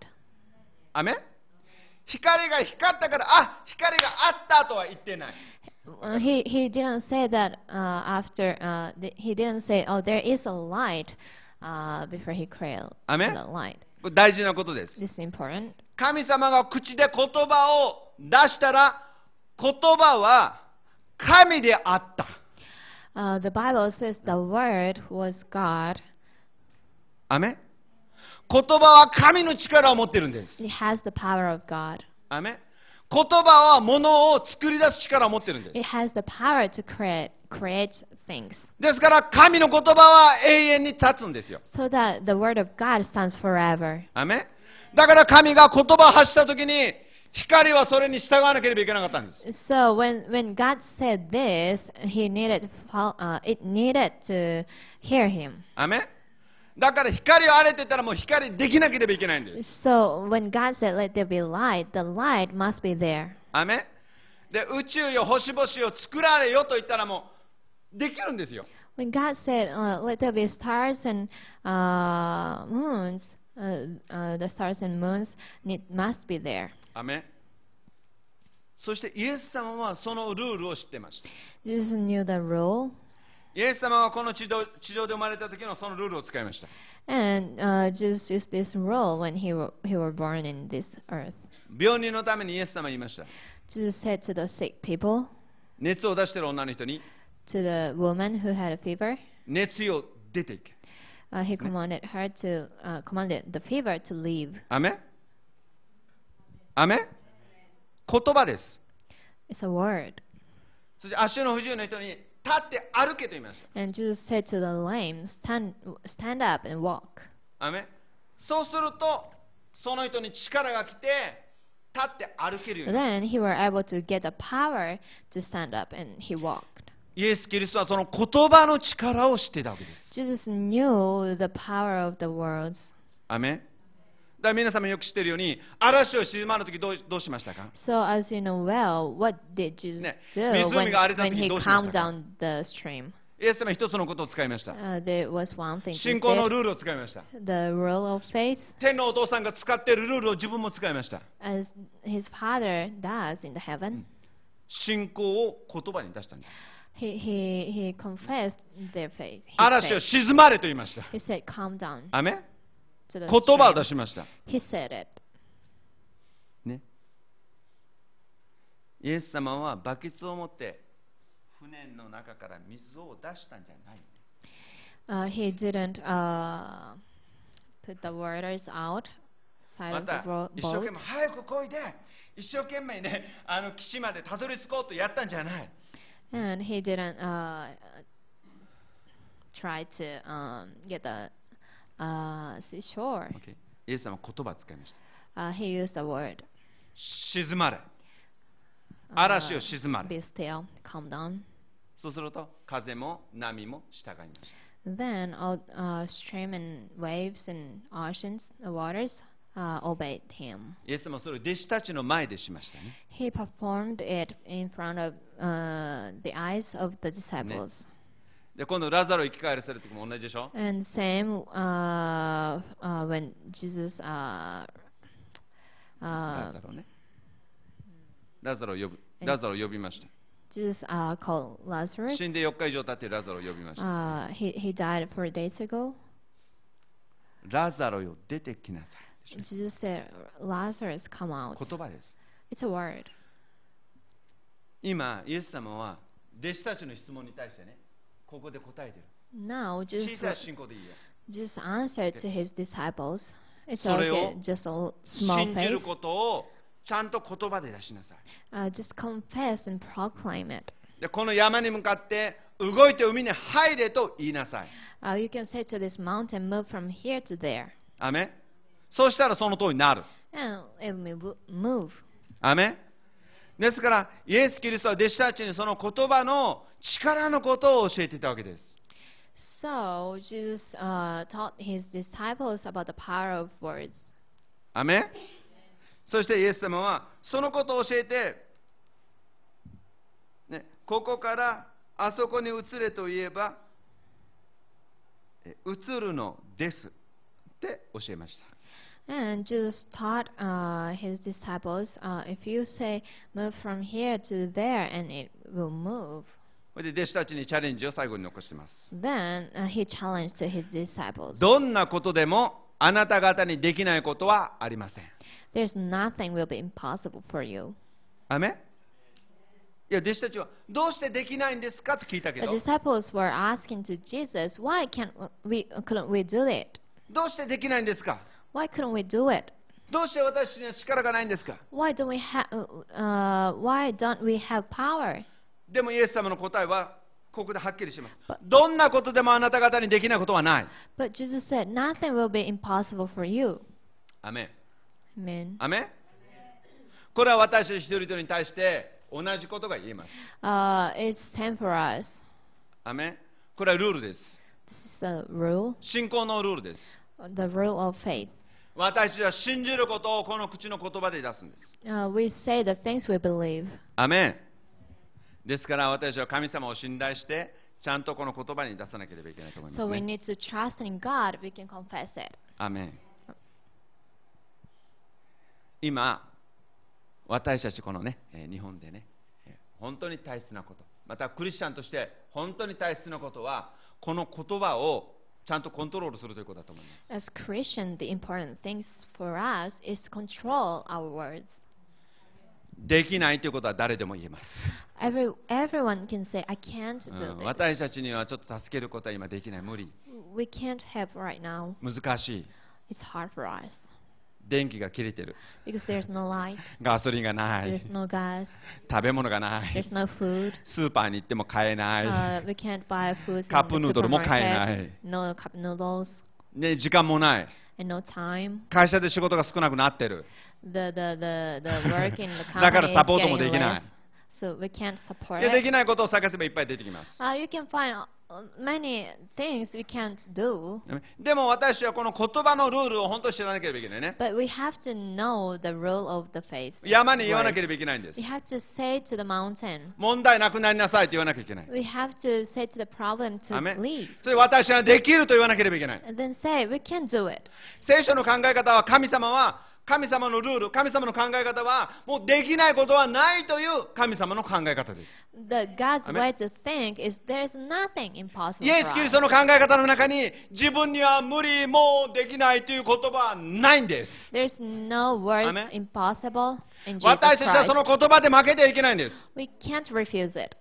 アメ光が光ったからあ光があったとは言ってない Uh, he, he didn't say that uh, after, uh, he didn't say, oh, there is a light uh, before he created Amen. the light. 大事なことです This is important. 神様が口で言葉を出したら言葉は神であった Uh, the Bible says the word was God. アメ言葉は神の力を持っているんです It has the power of God. アメ言葉は物を作り出す力を持っているんです It has the power to create, create things. ですから神の言葉は永遠に立つんですよ So that the word of God stands forever. アメだから神が言葉を発した時に光はそれに従わなければいけなかったんです So when, when God said this, he needed, uh, it needed to hear him. アメだから光をあれってたらもう光できなければいけないんです So when God said, let there be light, the light must be there. アメで宇宙よ星々を作られよと言ったらもうできるんですよ When God said, uh, let there be stars and uh, moons, uh, uh, the stars and moons need, must be there. アメそしてイエス様はそのルールを知ってました Jesus knew the rule. イエス様はこの地上地上で生まれた時のそのルールを使いました And uh, Jesus used this rule when he were, he were born in this earth. 病人のためにイエス様は言いました Jesus said to the sick people, 熱を出している女の人に to the woman who had a fever, 熱よ出ていけ uh, he commanded her to, uh, commanded the fever to leave. アメアメ言葉です It's a word. そして足の不自由な人に立って歩けと言いました And Jesus said to the lame, stand, stand up and walk. アメそうするとその人に力が来て立って歩けるようになる Then he were able to get the power to stand up and he walked. イエス・キリストはその言葉の力を知っていたわけです Jesus knew the power of the words. アメだ皆様よく知っているように、嵐を沈まるとど,どうしましか？So, as たとどうしましたか？イエス様一つのことを使いました。信仰のルールを使いました。天のお父さんが使っているルールを自分も使いました。信仰を言葉に出したんです。嵐を沈まれと言いました。ア言葉を.出しました。He said it. ね。イエス様はバケツを持って船の中から水を出したんじゃない。Uh, he didn't uh, put the waters out また一生懸.命早くこいで一生懸命ねあの岸までたどり着こうとやったんじゃない。And he didn't uh, try to um, get the uh, seashore. OK イエス様は言葉を使いました。Uh, he used the word. 静まれ。uh, 嵐を静まれ。be still, calm down. そうすると風も波も従いました。Then all uh, stream and waves and oceans, the waters, uh, obeyed him. イエス様はそれを弟子たちの前でしましたね。He performed it in front of uh, the eyes of the disciples. で今度ラザロ生き返らせる時も同じでしょ And same uh, uh, when Jesus uh, ラ uh, ザロね。ラザロを呼ぶ。ラザロを呼びました。Jesus uh, called Lazarus. 死んで4日以上経ってラザロを呼びました。Uh, he he died four days ago. ラザロよ出てきなさい。Jesus said, "Lazarus, come out." 言葉です。It's a word. 今、イエス様は弟子たちの質問に対してね、ここで答えてる。Now, 小 just さい信仰でいいよ just answer to his disciples. It's それを okay, just a l- small 信じる faith. ことをちゃんと言葉で出しなさい Uh, just confess and proclaim it. でこの山に向かって動いて海に入れと言いなさい Uh, you can say to this mountain, move from here to there, アメンそうしたらその通りになる and it will move- move. アメンですからイエス・キリストは弟子たちにその言葉の力のことを教えていたわけです So Jesus uh, taught his disciples about the power of words. アメンそしてイエス様はそのことを教えて、ね、ここからあそこに移れと言えばえ移るのですって教えました And Jesus taught uh, his disciples, uh, if you say move from here to there, and it will move. で弟子たちにチャレンジを最後に残しています Then uh, he challenged his disciples. どんなことでもあなた方にできないことはありません There's nothing will be impossible for you. アメンいや弟子たちはどうしてできないんですかと聞いたけ The ど disciples were asking to Jesus, why can't we couldn't we do it? どうしてできないんですか Why couldn't we do it? どうして私には力がないんですか Why don't we have? Uh, why don't we have power? でもイエス様の答えはここではっきりします。But- どんなことでもあなた方にできないことはない。But Jesus said, nothing will be impossible for you. アメン Amen? アメンこれは私一人一人に対して同じことが言えます。Uh, it's time for us. アメンこれはルールです。This is the rule, 信仰のルールです。The rule of faith. 私たちは信じることをこの口の言葉で出すんです。Uh, we say the things we believe. アメンですから私は神様を信頼してちゃんとこの言葉に出さなければいけないと思いま So す、we ね、need to trust in God. We can confess it. アメン今私たちこのねえー日本でねえー本当に大切なことまたクリスチャンとして本当に大切なことはこの言葉をちゃんとコントロールするということだと思います As Christian, the important things for us is to control our words. できないということは誰でも言えます、Every, everyone can say, I can't う do ん this. 私たちにはちょっと助けることは今できない無理 We can't help right now. 難しい It's hard for us 電気が切れてる because there's no light, ガソリンがない there's no gas, 食べ物がない there's no food. スーパーに行っても買えない、Uh, we can't buy food カップヌードルも買えない. No cup noodles ね、時間もない and no time. 会社で仕事が少なくなってる The the the the work in the だから company サポートもできない so we can't support でで.きないことを探せばいっぱい出てきます Uh, you can find uh, many things we can't do, でも私はこの言葉のルールを本当に知らなければいけないね but we have to know the rule of the faith. 山に言わなけれ.ばいけないんです We have to say to the mountain. 問題なくなりなさいと言わなきゃいけない We have to say to the problem to leave. それ私はできると言わなければいけない And then say, we can do it. 聖書の考え方は神様は神様のルール神様の考え方はもうできないことはないという神様の考え方です The God's way to think is there's nothing impossible イエス・キリ.ストの考え方の中に自分には無理もうできないという言葉はないんです There's no Amen. impossible in Jesus 私たちはそ Christ. の言葉で負けてはいけないんです We can't refuse it.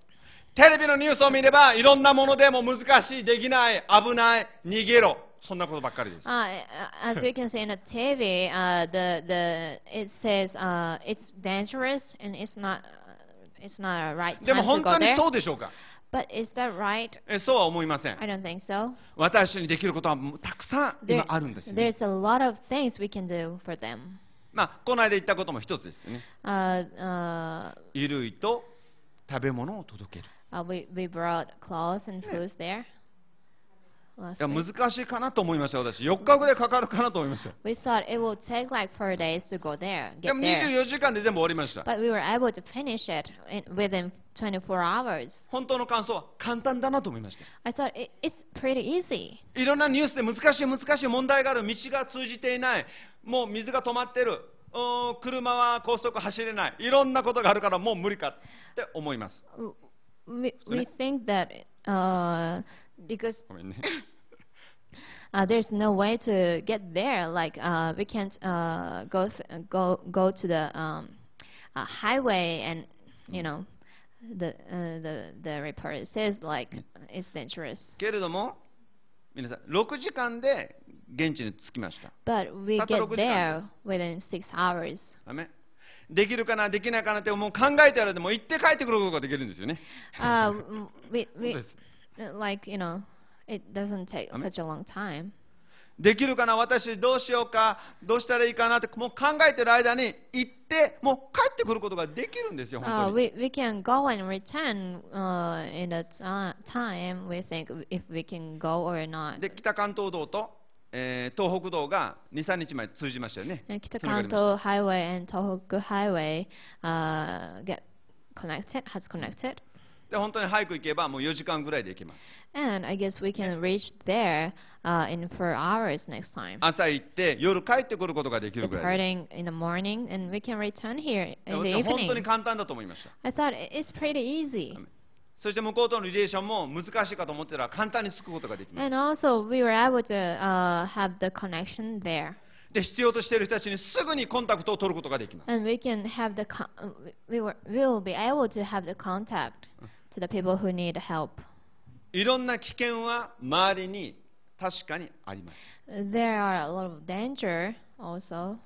テレビのニュースを見ればいろんなものでも難しいできない危ない逃げろそんなことばっかりです Uh, as you can see in the TV, uh, the the it says uh, it's dangerous and it's not uh, it's not a right でも time to 本 go 当に there. そうでしょうか But is that right? えそうは思いません I don't think so. 私にできることはたくさん There, 今あるんですよ、ね there's a lot of things we can do for them. まあ、この間言ったことも一つですよね Uh, uh, 衣類と食べ物を届ける uh, we we brought clothes and foods there. い Last や week. 難しいかなと思いました私4日ぐらいかかるかなと思いました We thought it would take like four days to go there, で get も there. 24時間で全部終わりました But we were able to finish it in, within 24 hours. 本当の感想は簡単だなと思いました I thought it, it's pretty easy. いろんなニュースで難しい難しい問題がある道が通じていないもう水が止まってるうーん車は高速走れないいろんなことがあるからもう無理かって思います We, we think that uh, because ごめんね uh, there's no way to get there, like uh, we can't uh, go th- go go to the um, uh, highway and you know the uh, the the report says like it's dangerous. けれども皆さん6時間で現地に着きました But we たった get 6時間 there within six hours. アメンできるかなできないかなってもう考えてやられても行って帰ってくることができるんですよね Uh, we 本 we 当です uh, like you know できるかな私どうしようかどうしたらいいかなってもう考えてる間に行ってもう帰ってくることができるんですよ。本北関東道と、えー、東北道が 2, 日前通じましたよね。北関東ハイウェイ東北ハイウェイ、uh, get connected, has connected. で本当に早く行けばもう4時間ぐらいで行けます And I guess we can reach there uh, in four hours next time. 朝行って夜帰ってくることができるぐらいで Departing in the morning, and we can return here す in the 本当に evening. 簡単だと思いました I thought it- it's pretty easy. そして向こうとのリレーションも難しいかと思ってたら簡単につくことができます And also, we were able to uh, have the connection there. で必要としている人たちにすぐにコンタクトを取ることができます And we can have the con- uh, we were we will be able to have the contact to the people who need help. いろんな危険は周りに確かにあります There are a lot of danger also,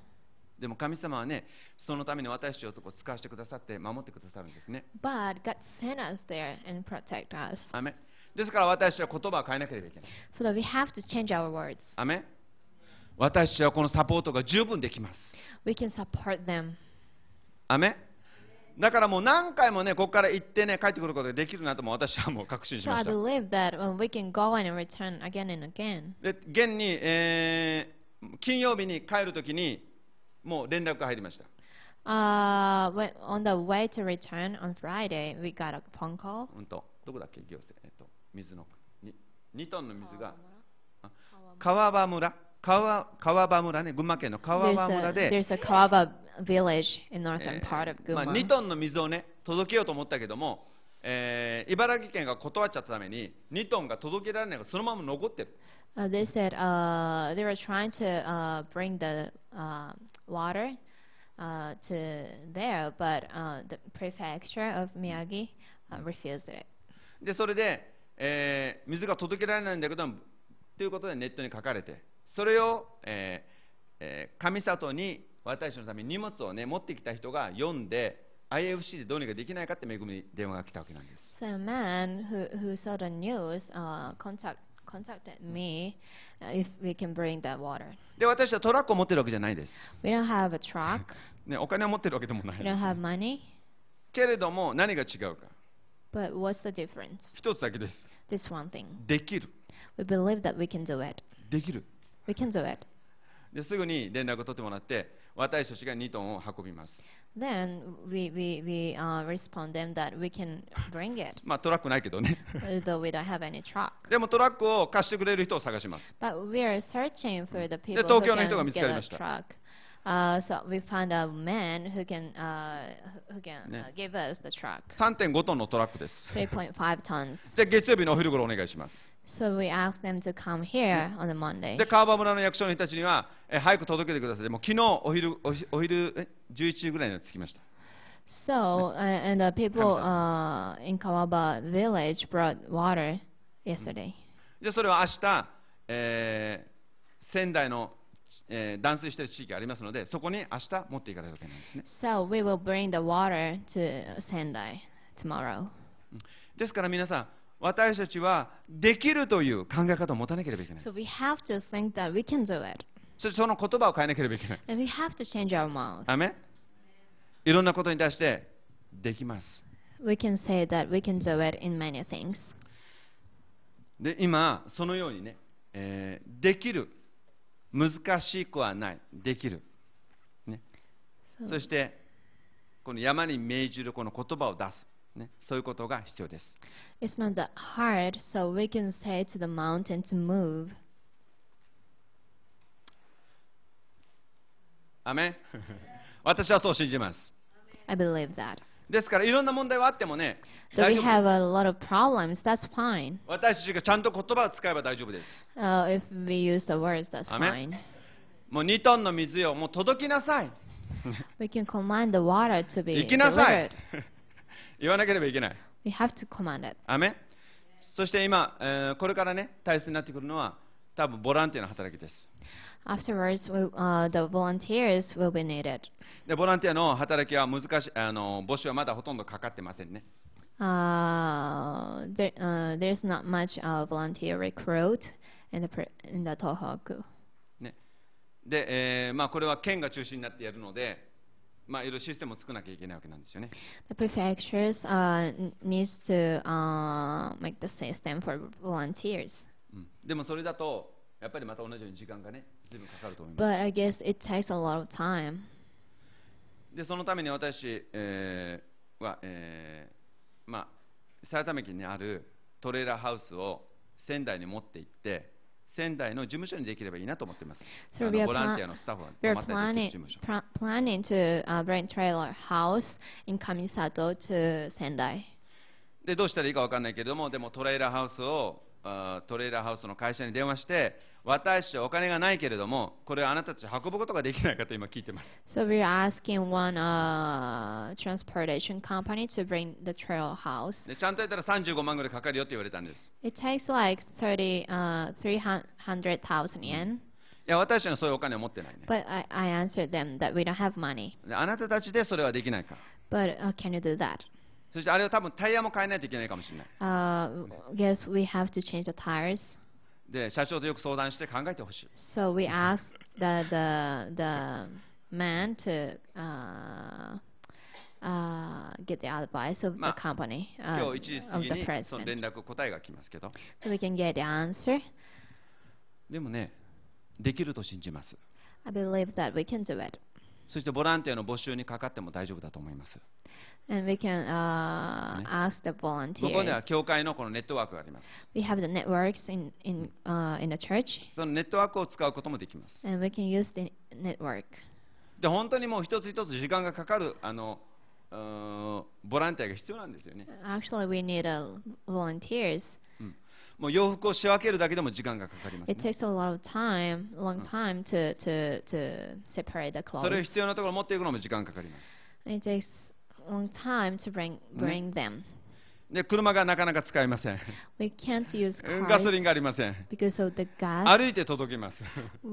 でも神様はねそのために私たちを使わせてくださって守ってくださるんですね but God sent us there and protect us. アメンですから私たちは言葉を変えなければいけない So that we have to change our words. アメン私たちはこのサポートが十分できます We can support them. アメンだからもう何回もね、ここから行ってね、帰ってくることできるなとも私はもう確信しました。で、現に、えー、金曜日に帰るときに、もう連絡が入りました。どこ、ね、群馬県の。Village in northern え part of ーまあ、Guma. 2トンの水をね届けようと思ったけども、えー茨城県が断っちゃったために2トンが届けられないからそのまま残ってる Uh, they said uh, they were trying to uh, bring the uh, water uh, to there, but uh, the prefecture of Miyagi uh, refused it. でそれで、えー水が届けられないんだけどということでネットに書かれてそれを、えーえー上里に私のために荷物をね持ってきた人が読んで IFC でどうにかできないかって恵みに電話が来たわけなんです So a man who, who saw the news uh, contact, contacted me uh, if we can bring that water. で私はトラックを持ってるわけじゃないです、We don't have a truck. ね、お金を持ってるわけでもない We don't have money. けれども何が違うか But what's the difference? 一つだけです This one thing. できる We believe that we can do it. できる We can do it. ですぐに連絡を取ってもらって私たちが2トンを運びます Then we, we, we uh, respond them that we can bring it, まあトラックないけどね although we don't have any truck. でもトラックを貸してくれる人を探します But we are searching for the people 東 who 京の人が can 見つ get かりま a した truck. Uh, so we found a man who can uh, who can ね uh, give us the truck, 3.5トンのトラックです3.5 tons. じゃあ月曜日のお昼頃お願いします So we asked them to come here on the Monday. で川場村の役所の人たちにはえ早く届けてくださいでもう昨日お昼おひお昼え11時ぐらいに着きました So uh, and the people uh, in Kawaba village brought water yesterday. でそれは明日、えー仙台の、えー断水している地域がありますのでそこに明日持っていかれるわけなんですね So we will bring the water to Sendai tomorrow. ですから皆さん私たちはできるという考え方を持たなければいけない So we have to think that we can do it. そしてその言葉を変えなければいけない And we have to change our mouth. アメンいろんなことに対してできます We can say that we can do it in many things. で今そのようにね、えーできる難しくはないできる、ね、そしてこの山に命じるこの言葉を出す、ね、そういうことが必要です it's not that hard, so we can say to the mountain to move. アメン私はそう信じます I believe that. ですからいろんな問題があってもね。私たちがちゃんと言葉を使えば大丈夫です。Uh, if we use もう2トンの水をもう届きなさい。we きなさい。言わなければいけない。そして今、えー、これからね、大切になってくるのは、多分ボランティアの働きです。Afterwards, we, uh, the volunteers will be needed. でボランティアの働きは難しい、あの募集はまだほとんどかかってませんね。 Uh, there, uh, there's not much uh, volunteer recruit in the pre- in the Tohoku. ねで、えーまあ、これは県が中心になってやるので、まあ、いろいろシステムを作らなきゃいけないわけなんですよね。 The prefectures uh, n- needs to uh, make the system for volunteers. うんでもそれだと、やっぱりまた同じように時間がね、 ずいぶんかかると思います。But I guess it takes a lot of time. で、そのために私、えーは、えーまあ、埼玉県にあるトレーラーハウスを仙台に持って行って、仙台の事務所にできればいいなと思っています。So ボランティアのスタッフが We 泊 are まったりできる planning 事務所。planning to uh, bring trailer house in Kamisato to Sendai. でどうしたらいいか分かんないけれども、でもトレーラーハウスをトレーラーハウスの会社に電話して、私はお金がないけれども、これをあなたたち運ぶことができないかと今聞いてます。So we're asking one uh, transportation company to bring the trailer house. でちゃんとやったら35万ぐらいかかるよって言われたんです。It takes like 30, uh, 300,000 yen. いや、私はそういうお金を持ってないね。But I, I answered them that we don't have money. であなたたちでそれはできないか。But uh, can you do that? そしてあれは多分タイヤも変えないといけないかもしれない。Uh, guess we have to change the tires. で、社長とよく相談して考えてほしい。So we asked the the the man to uh, uh, get the advice of the まあ company 今 uh, 日1時過ぎにその連絡、答えが来ますけど。so we can get the answer. でもね、できると信じます。I believe that we can do it, そしてボランティアの募集にかかっても大丈夫だと思います。and we can uh, ね ask the 向こうに volunteers. は教会のこのネットワークがあります。We have the networks in in uh, in the church, そのネットワークを使うこともできます。and we can use the network. で、本当にもう一つ一つ時間がかかる、あの、ボランティアが必要なんですよね。Actually, we need uh, volunteers. 洋服を仕分けるだけでも時間がかかります、それ必要なところを持っていくのも時間かかります。で車がなかなか使えません。ガソリンがありません。歩いて届けます。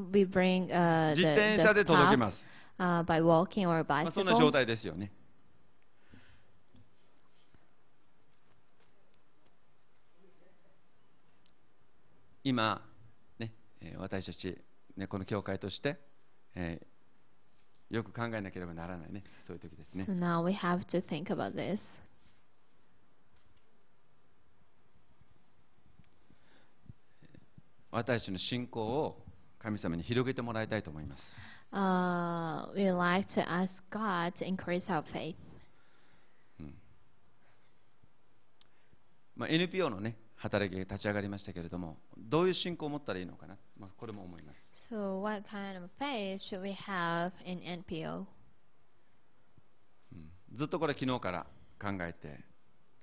自転車で届けます。まあそんな状態ですよね。今、ね、えー私たち、ね、この教会として、えーよく考えなければならないね、そういう時ですね So。now we have to think about this. 私たちの信仰を神様に広げてもらいたいと思います。Uh, we like to ask God to increase our faith. まあ、NPO のね、働きが立ち上がりましたけれども、どういう信仰を持ったらいいのかな、まあ、これも思います。So what kind of faith should we have in NPO? ずっとこれ昨日から考えて、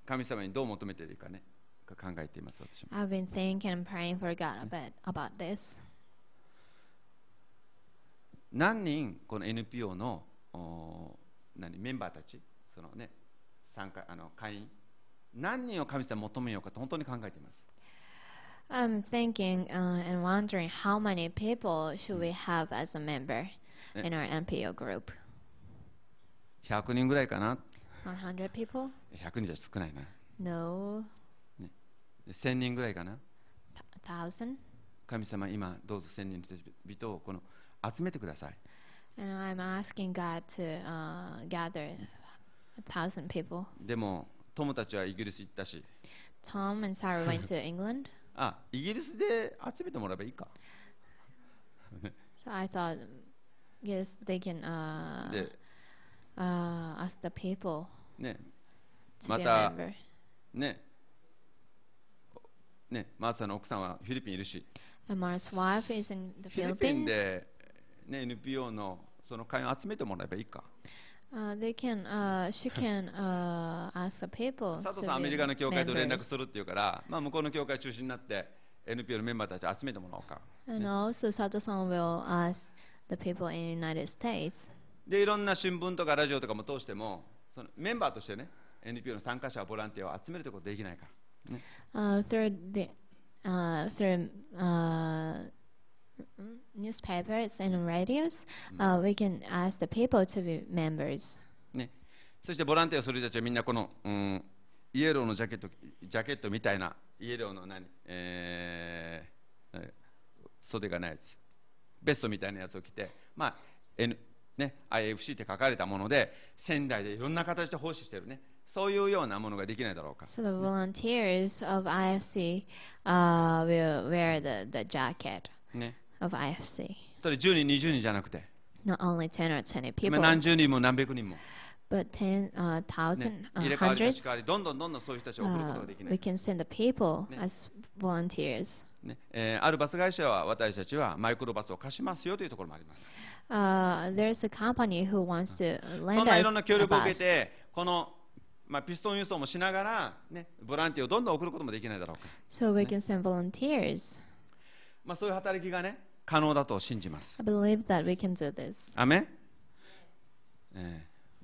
神様にどう求めているかね、考えています、私も。I've been thinking and praying for God about, about this. 何人、この NPO のお何メンバーたち、そのね、参加あの会員、何人を神様に求めようかと本当に考えています。I'm thinking uh, and wondering how many people should we have as a member in our NPO group? 100人ぐらいかな、100 people? 100人じゃ少ないな。No. 1000人ぐらいかな。Thousand? 神様、今、どうぞ1000人の人をこの集めてください。And I'm asking God to uh, gather a thousand people. でも、友たちはイギリス行ったし、Tom and Sarah went to England, あ、イギリスで集めてもらえばいいか。so I thought, yes, they can uh, で、uh, ask the people ね、to be a また member. ね、ね、マーサの奥さんはフィリピンいるし、And Mar's wife is in the フィリピン Philippines. で、ね、NPO のその会員を集めてもらえばいいか。they can, uh, she can, uh, ask people. 佐藤さん、アメリカの協会と連絡するっていうから、まあ、向こうの協会中心になって、NPO のメンバーたちを集めてもらおうか。And also, さん will ask the people in the United States. で、いろんな新聞とかラジオとかも通しても、そのメンバーとしてね、NPO の参加者、ボランティアを集めるってことできないから。ね uh, through the, through, newspapers and radios, uh, we can ask the people to be members. ね、そしてボランティアをする人たちはみんなこの、うん、イエローのジャケットジャケットみたいなイエローの何、えーえー袖がないやつベストみたいなやつを着て、まあ N ね、IFC って書かれたもので仙台でいろんな形で奉仕してるね。そういうようなものができないだろうか。So the volunteers of IFC uh, will wear the, the jacket. ね of IFC. それ10人20人じゃなくて Not only 10 or 20ま people, あ何十人も何百人も、but 10, uh, ね thousand, uh, 入れ替わりち替わりどんどんどんどんそういう人たちを送ること Uh, ができな we い can send the people Ne. as volunteers. ねえーあるバス会社は私たちはマイクロバスを貸しますよというところもあります Uh, there's a company who wants to そんないろんな協力を受.けて、この、まあ、ピストン輸送もしながら、ね、ボランティアをどんどん送ることもできないだろうか、So we can send volunteers. まあ、そういう働きがね、可能だと信じます。あめ、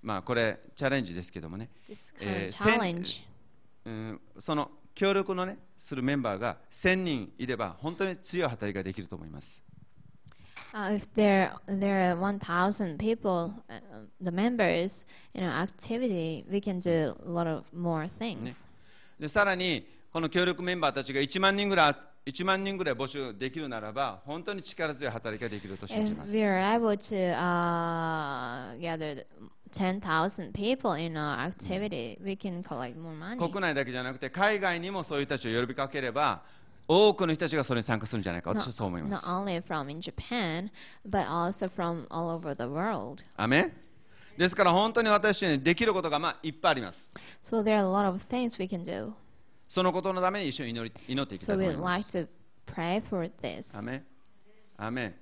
まあこれ、チャレンジですけどもね。Kind of、その協力の、ね、するメンバーが千人いれば、本当に強い働きができると思います。Uh, if 1,000 people, the members, you know, activity, we can do a lot of more things. で、さらに、この協力メンバーたちが一万人ぐらい1万人ぐらい募集できるならば、本当に力強い働きができると信じ If ます。we are able to uh, gather 10,000 people in our activity, we can collect more money. 国内だけじゃなくて海外にもそういう人たちを呼びかければ多くの人たちがそれに参加するんじゃないか Not, 私はそう思いま not す only from in Japan, but also from all over the world. アメンですから本当に私にできることがまあいっぱいあります So there are a lot of things we can do. そのことのために一緒に祈り祈っていきた So いと思い we'd ま like す to pray for this. アメ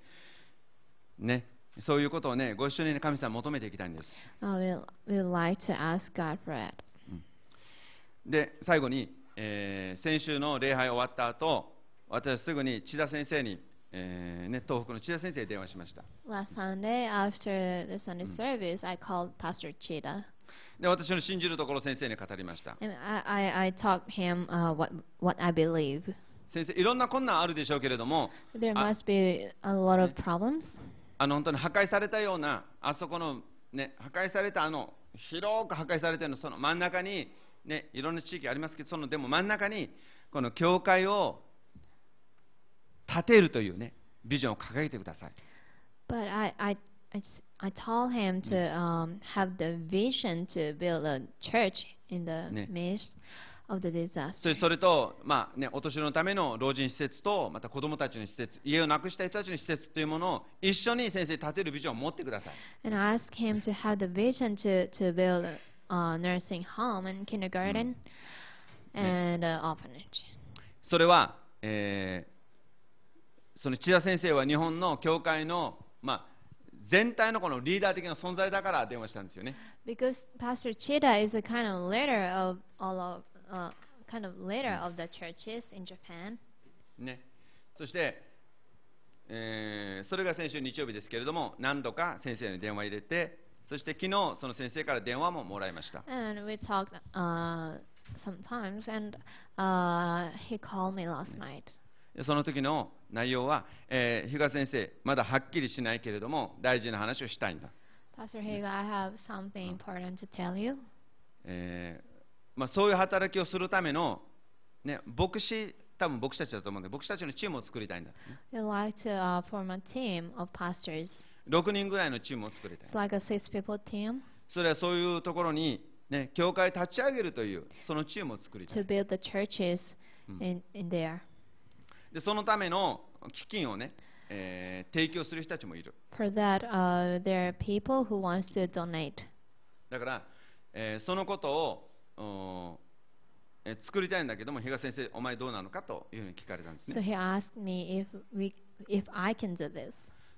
ね。そういうことをねご一緒にね神様求めていきたいんです。Uh, we'd, we'd like to ask God for it. で最後に、えー先週の礼拝終わった後私はすぐに千田先生に、えーね、東北の千田先生に電話しました。Last Sunday, after the Sunday service, I called Pastor Cheetah. で私の信じるところを先生に語りました I, I, I taught him uh, what, what I believe. 先生いろんな困難あるでしょうけれども There Ah. must be a lot of problems. あの本当に破壊されたようなあそこのね破壊されたあの広く破壊されているのその真ん中にねいろんな地域ありますけどそのでも真ん中にこの教会を建てるというねビジョンを掲げてください But I, I, I, told him to um, have the vision to build a church in the midst of the そ disaster. れそれと、まあね、お年寄りのための老人施設とまた子どもたちの施設家をなくした人たちの施設というものを一緒に先生建てるビジョンを持ってください And I asked him to have the vision to, to build a uh, nursing home and kindergarten and uh, orphanage. それは、えーその千田先生は日本の教会の、まあ、全体のこのリーダー的な存在だから電話したんですよね。Because Pastor Chida is a kind of leader of all of, uh, kind of leader of the churches in Japan. ねそして、えーそれが先週日曜日ですけれども、何度か先生に電話入れて、そして昨日その先生から電話ももらいました。And we talked uh, sometimes, and uh, he called me last night. でその時の内容は、えー、比嘉先生、まだはっきりしないけれども、大事な話をしたいんだ。Pastor Higa, I have something important to tell you. えーまあ、そういう働きをするための、ね、牧師、多分牧師たちだと思うんで、牧師たちのチームを作りたいんだ。We'd like to uh, form a team of pastors. 6人ぐらいのチームを作りたい It's。like a six people team それはそういうところに、ね、教会を立ち上げるという、そのチームを作りた to い。build the churches Mm. in, in there. で、そのための基金をね、えー提供する人たちもいる。For that, uh, there are people who wants to donate. だから、えーそのことを、おえー作りたいんだけども、比嘉先生、お前どうなのかというふうに聞かれたんです So ね。he asked me if we, if I can do this.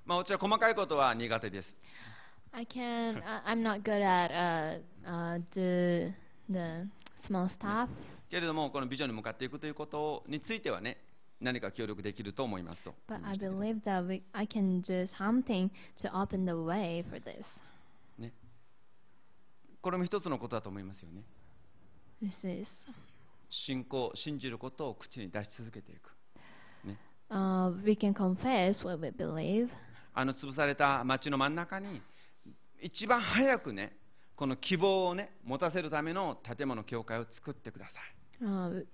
まあ、私は細かいことは苦手です。I can. uh, I'm not good at uh, uh, do the small stuff. けれども、このビジョンに向かっていくということについてはね、何か協力できると思いますと。But I believe that we, I can do something to open the way for this. ね、これも一つのことだと思いますよね。This is 信仰信じることを口に出し続けていく、ね、uh, we can confess what we believe. あの潰された町の真ん中に一番早くねこの希望をね持たせるための建物教会を作ってください Uh,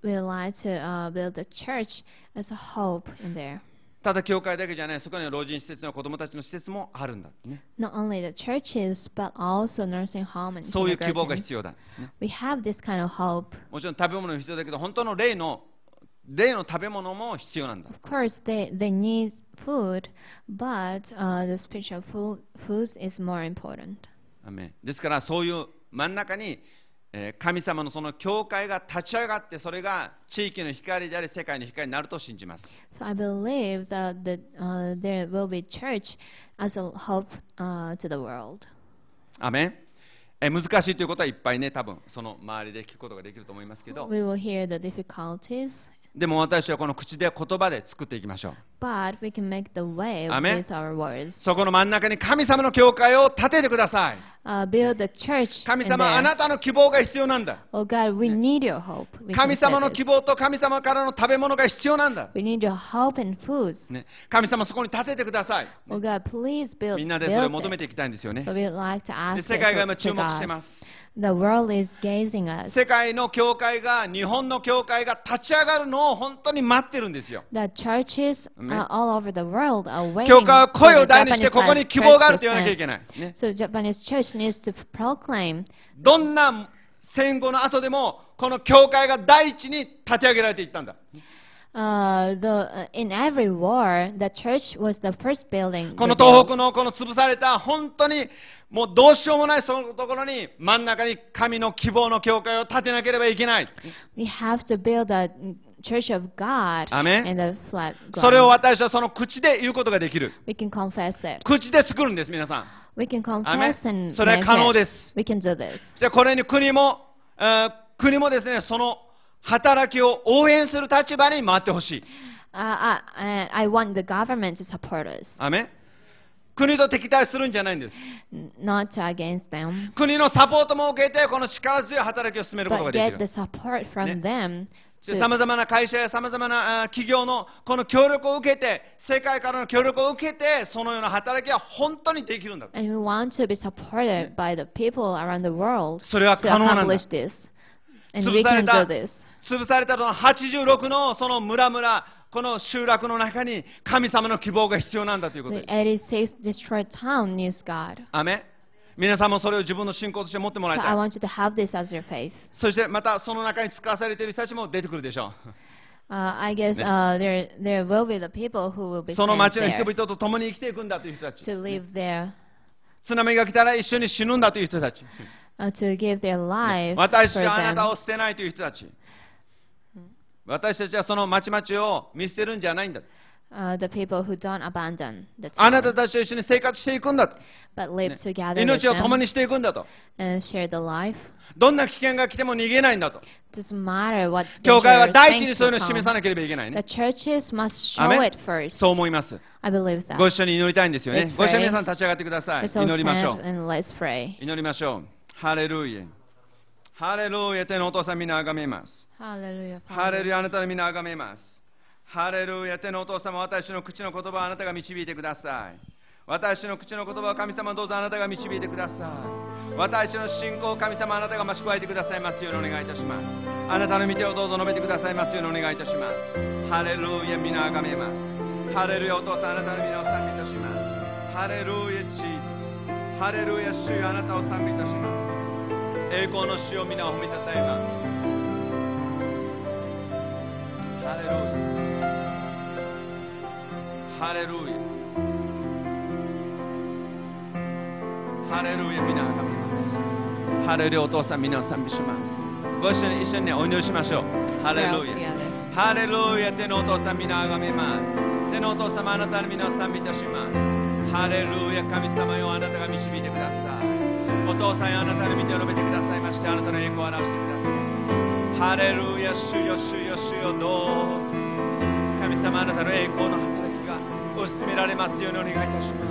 we like to uh, build a church as a hope in there. ただ教会だけじゃないそこには老人施設の子供たちの施設もあるんだね Not only the churches, but also nursing home and そういう希望が.必要だ、ね、We have this kind of hope. もちろん食べ物も必要だけど本当の霊の霊の食べ物も必要なんだ Of course, they, they need food, but uh, the spiritual food, foods is more important. ですからそういう真ん中に、えー神様のその教会が立ち上がってそれが地域の光であり世界の光になると信じます So I believe that the, uh, there will be church as a hope uh, to the world. アメンえー難しいということはいっぱいね多分その周りで聞くことができると思いますけど We will hear the difficulties, でも私はこの口で言葉で作っていきましょう。そこの真ん中に神様の教会を立ててください。神様、あなたの希望が必要なんだ。神様の希望と神様からの食べ物が必要なんだ。神様、そこに立ててください。みんなでそれを求めていきたいんですよね。世界が今注目してます。世界の教会が、日本の教会が立ち上がるのを本当に待ってるんですよ。教会は声を大して、ここに希望があると言わなきゃいけない。どんな戦後の後でも、この教会が第一に立ち上げられていったんだ。Uh, the uh, in every war the church was the first building. この.東北のこの潰された本当にもうどうしようもないそのところに真ん中に神の希望の教会を建てなければいけない We have to build a church of God in the flat それを ground. 私はその口で言うことができる We can confess it. 口で作るんです皆さん We can confess and それは可能で.す We can do this. じゃあこれに国も、えー国もですねその働きを応援する立場に回ってほしい。国と敵対すす。るん国のサポートも受けて、この力強い働きを進めること。さまざまな会社さまざまな企業のこの協力を受けて、世界からの協力を受けて、そのような働きは本当にできるんだ。た、潰された、潰された、潰された、潰された、潰された、潰された、潰された、潰された、潰された、潰された、潰された、潰され、た、潰されたその86のその村々、この集落の中に神様の希望が必要なんだということです。アメ皆さんもそれを自分の信仰として持ってもらいたい。そしてまたその中に使わされている人たちも出てくるでしょう。Uh, I guess、ね uh, there, there will be the people who will be その町の人々と共に生きていくんだという人たち。To live there. 津波が来たら一緒に死ぬんだという人たち。Uh, to give their life 私はあなたを捨てないという人たち。Them. 私たちはそのまちを見捨てるんじゃないんだ。あなたたちと一緒に生活していくんだ。ね、命を共にしていくんだと。どんな危険が来ても逃げないんだと。教会は第一にそういうのを示さなければいけない。そう思います。ご一緒に祈りたいんですよね。ご一緒に皆さん立ち上がってください。祈りましょう。祈りましょう。ハレルヤ。ハレルヤ天のお父さん皆あがめます Hallelujah. ハレル Father. ヤあなたの皆あがめます。ハレルヤ天のお父様、私の口の言葉をあなたが導いてください。私の口の言葉を神様どうぞあなたが導いてください。私の信仰を神様あなたが増し加えてくださいますようにお願いいたします。あなたの御手をどうぞ述べてくださいますようにお願いいたします。ハレルヤ皆あがめます。ハレルヤお父さんあなたの皆を賛美いたします。ハレルヤジーザス。ハレルヤ主よあなたを賛美いたします。栄光の主を皆を褒めたたえます。ハレルヤ。ハレルヤ。ハレルヤ皆あがめます。ハレルヤお父さん皆を賛美します。ご一緒に一緒にねお祈りしましょう。ハレルヤ.ハレルヤ。天のお父さん皆あがめます。天のお父様あなたの皆を賛美いたします。ハレルヤ。神様よあなたが導いてくださいお父さんあなたの御手を述べてくださいましてあなたの栄光を表してくださいハレルヤ主よ主よ主よどうぞ。神様あなたの栄光の働きが推し進められますようにお願いいたしま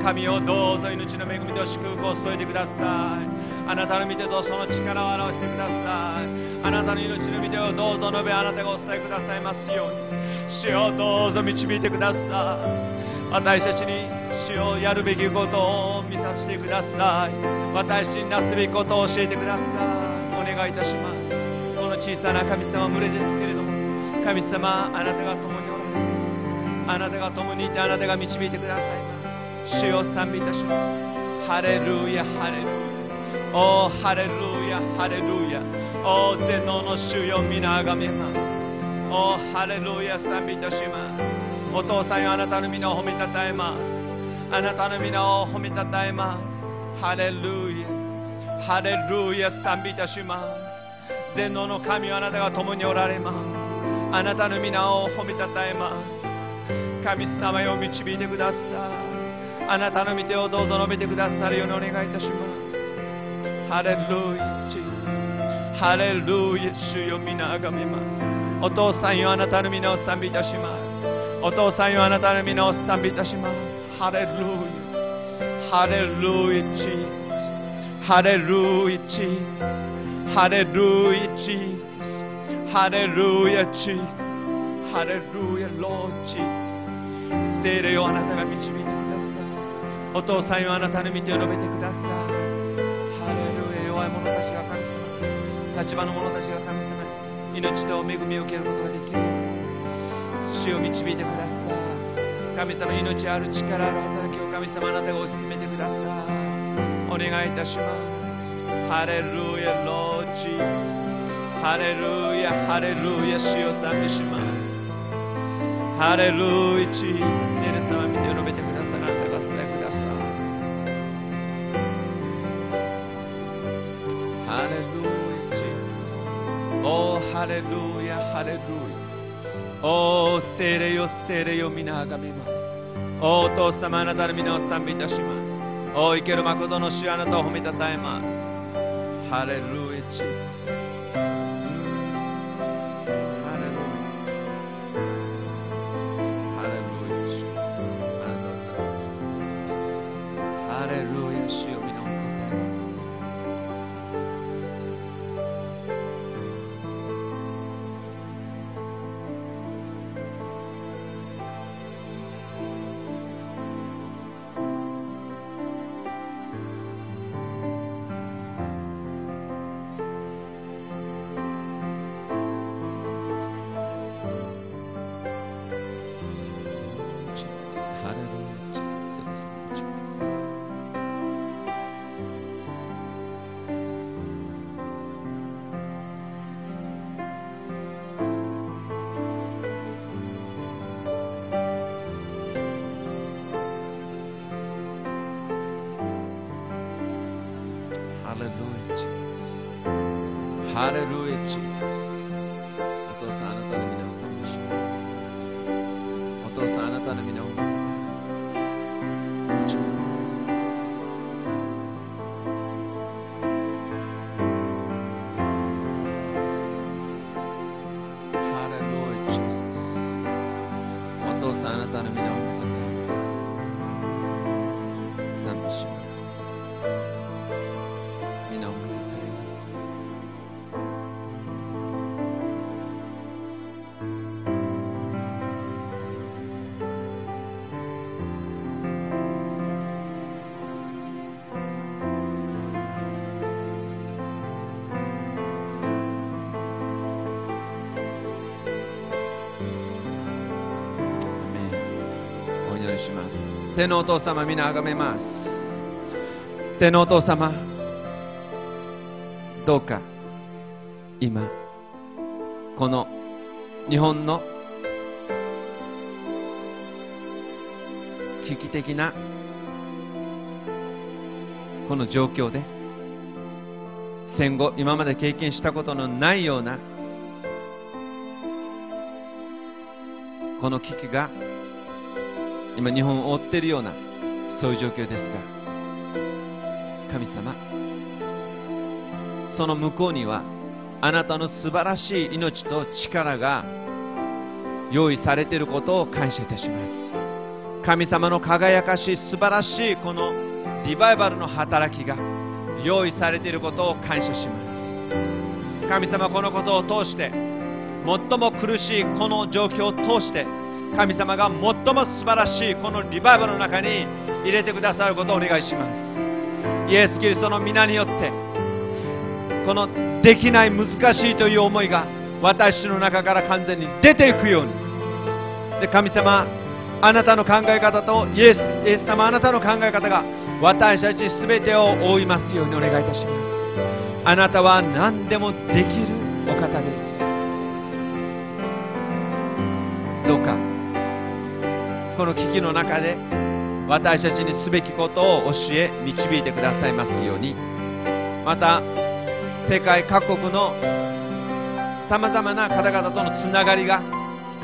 す。神をどうぞ命の恵みと祝福を添えてください。あなたの御手とその力を表してください。あなたの命の御手をどうぞ述べあなたがお伝えくださいますように。主よどうぞ導いてください。私たちに主をやるべきことを見させてください。私になす。べきことを教えてくださいお願いいたします。この小さな神様群れですけれども神様あなたが共におられますあなたが共にいてあなたが導いてくださいます主を賛美いたしますハレルヤハレルヤ。おーハレルヤ。ハレルヤおー全能の主よ皆あがめますおーハレルヤ。賛美いたしますお父さんよあなたの皆を褒めたたえますあなたの皆を褒めたたえますハレルヤハレルヤ賛美いたします。全能の神はあなたが共におられます。あなたの皆を褒めたたえます。神様よ導いてください。あなたの御手をどうぞ述べてくださるようにお願いいたします。ハレルヤジーザスハレルヤ主よ皆あがめます。お父さんよあなたの皆を賛美いたします。お父さんよあなたの皆を賛美いたします。ハレルヤ。ハレルヤジーザスハレルヤハレルーヤジーザスハレルヤロージーザス聖霊をあなたが導いてください。お父さんよあなたの御手を述べてください。ハレルヤ弱い者たちが神様。立場の者たちが神様。命と恵みを受けることができる。死を導いてください。神様命ある力ある働きを神様あなたが推し進めてください。お願いいたします。ハレルヤロージースハレルヤハレルヤ死を賛美します。ハレルヤジーザス聖霊様見て述べてくださいあなたが伝えください。ハレルヤジーザスおーハレルヤハレルヤおー聖霊よ聖霊よ皆あがめますおーお父様あなたの皆を賛美いたします。お生ける誠の主あなたを褒めたたえます。ハレルヤジーします。天のお父様皆あがめます。天のお父様どうか今この日本の危機的なこの状況で戦後今まで経験したことのないようなこの危機が今日本を覆っているようなそういう状況ですが神様その向こうにはあなたの素晴らしい命と力が用意されていることを感謝いたします。神様の輝かしい素晴らしいこのディバイバルの働きが用意されていることを感謝します。神様このことを通して最も苦しいこの状況を通して神様が最も素晴らしいこのリバイバルの中に入れてくださることをお願いします。イエス・キリストの皆によってこのできない難しいという思いが私の中から完全に出ていくように。で神様あなたの考え方とイエスイエス様あなたの考え方が私たち全てを覆いますようにお願いいたします。あなたは何でもできるお方です。どうかの危機の中で私たちにすべきことを教え導いてくださいますように。また世界各国のさまざまな方々とのつながりが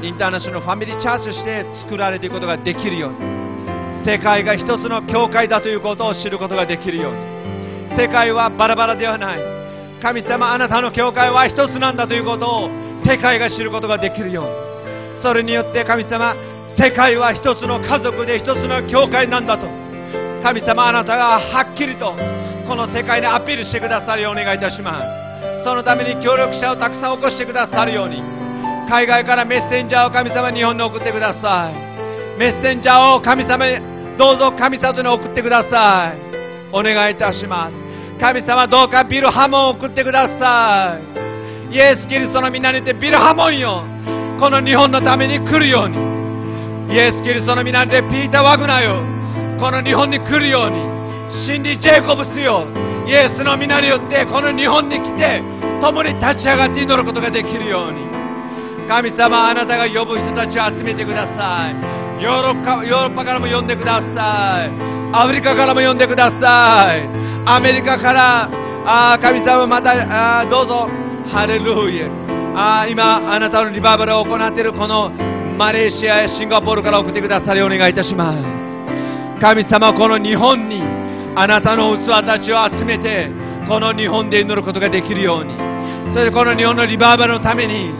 インターナショナルファミリーチャーチとして作られていくことができるように。世界が一つの教会だということを知ることができるように。世界はバラバラではない。神様あなたの教会は一つなんだということを世界が知ることができるように。それによって神様世界は一つの家族で一つの教会なんだと。神様あなたがはっきりとこの世界にアピールしてくださるようお願いいたします。そのために協力者をたくさん起こしてくださるように。海外からメッセンジャーを神様日本に送ってください。メッセンジャーを神様にどうぞ神里に送ってください。お願いいたします。神様どうかビルハモンを送ってください。イエス・キリストの皆にてビルハモンよ。この日本のために来るように。イエス・キリストの皆によってピーター・ワグナーよ。この日本に来るように。シンディ・ジェイコブスよ。イエスの皆によってこの日本に来て共に立ち上がって祈ることができるように。神様あなたが呼ぶ人たちを集めてください。ヨーロッパヨーロッパからも呼んでください。アフリカからも呼んでください。アメリカからあ神様またあどうぞ。ハレルヤ。あー今あなたのリバイバルを行っているこのマレーシアやシンガポールから送ってくださりお願いいたします。神様この日本にあなたの器たちを集めてこの日本で祈ることができるように。そしてこの日本のリバイバルのために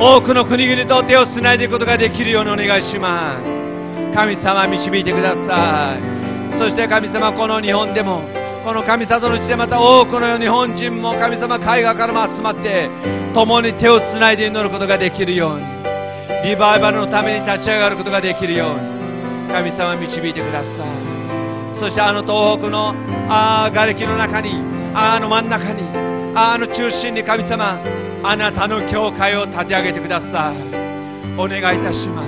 多くの国々と手をつないでいくことができるようにお願いします。神様導いてください。そして神様この日本でもこの神里の地でまた多くの日本人も神様海外からも集まって共に手をつないで祈ることができるように。リバイバルのために立ち上がることができるように。神様導いてください。そしてあの東北のあー瓦礫の中にあの真ん中にあの中心に神様あなたの教会を立て上げてください。お願いいたしま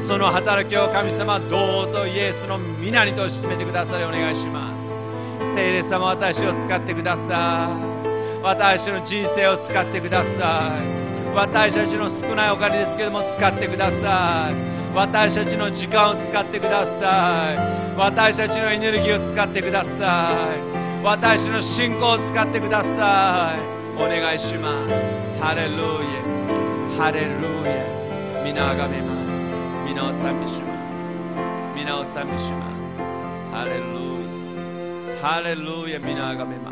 す。その働きを神様どうぞイエスの皆にと進めてくださりお願いします。聖霊様私を使ってください。私の人生を使ってください。私たちの少ないお金ですけども使ってください。私たちの時間を使ってください。私たちのエネルギーを使ってください。私の信仰を使ってください。お願いします。ハレルヤ。ハレルヤ。皆あがめます。皆を賛美します。皆を賛美します。ハレルヤ。ハレルヤ。皆あがめます。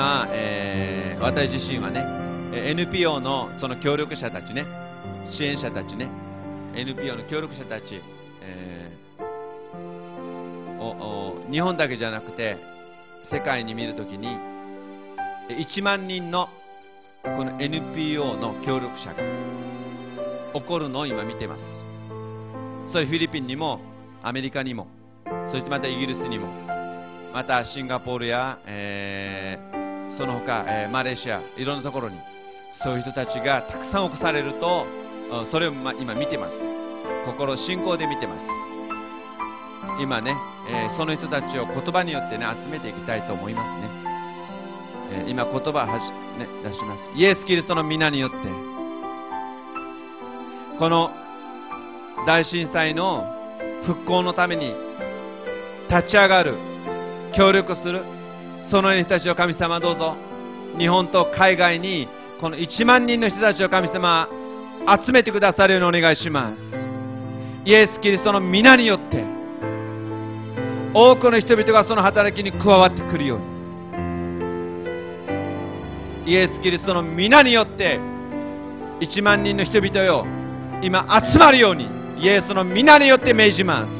今、えー私自身はね NPO のその協力者たちね支援者たちね NPO の協力者たち、えーおお日本だけじゃなくて世界に見るときに1万人のこの NPO の協力者が起こるのを今見てます。それフィリピンにもアメリカにもそしてまたイギリスにもまたシンガポールや、えーその他、えマレーシアいろんなところにそういう人たちがたくさん起こされるとそれをま今見てます。心信仰で見てます。今ね、えーその人たちを言葉によってね集めていきたいと思いますね、えー今言葉を、ね、出します。イエス・キリストの皆によって。この大震災の復興のために立ち上がる協力するそのような人たちを神様どうぞ。日本と海外にこの1万人の人たちを神様集めてくださるようにお願いします。イエス・キリストの皆によって多くの人々がその働きに加わってくるように。イエス・キリストの皆によって1万人の人々よ今集まるようにイエスの皆によって命じます。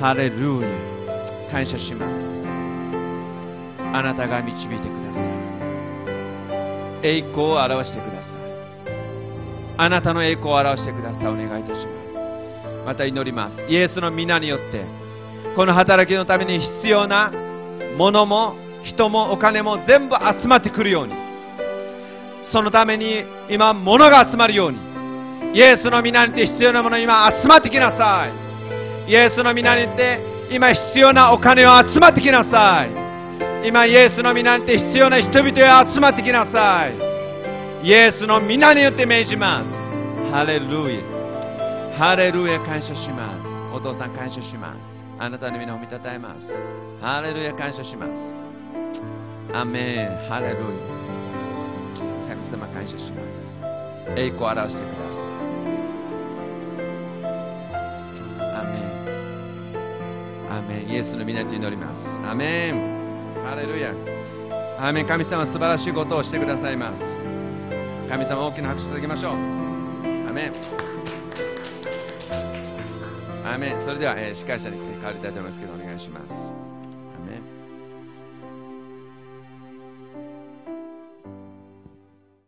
ハレルーヤ。感謝します。あなたが導いてください。栄光を表してください。あなたの栄光を表してください。お願いいたします。また祈ります。イエスの皆によってこの働きのために必要なものも人もお金も全部集まってくるようにそのために今物が集まるようにイエスの皆にて必要なもの今集まってきなさい。イエスの皆にて今必要なお金を集まってきなさい。今イエスの皆にて必要な人々を集まってきなさい。イエスの皆によって命じます。ハレルヤ。ハレルヤ感謝します。お父さん感謝します。あなたの皆を見たたえます。ハレルヤ感謝します。アメン。ハレルヤ。神様感謝します。栄光を表してください。アメン。アメン。イエスの皆に祈ります。アメン。ハレルヤアメン神様素晴らしいことをしてくださいます。神様大きな拍手いただきましょう。アメン。アメン。それでは、えー司会者に変わりたいと思いますけどお願いします。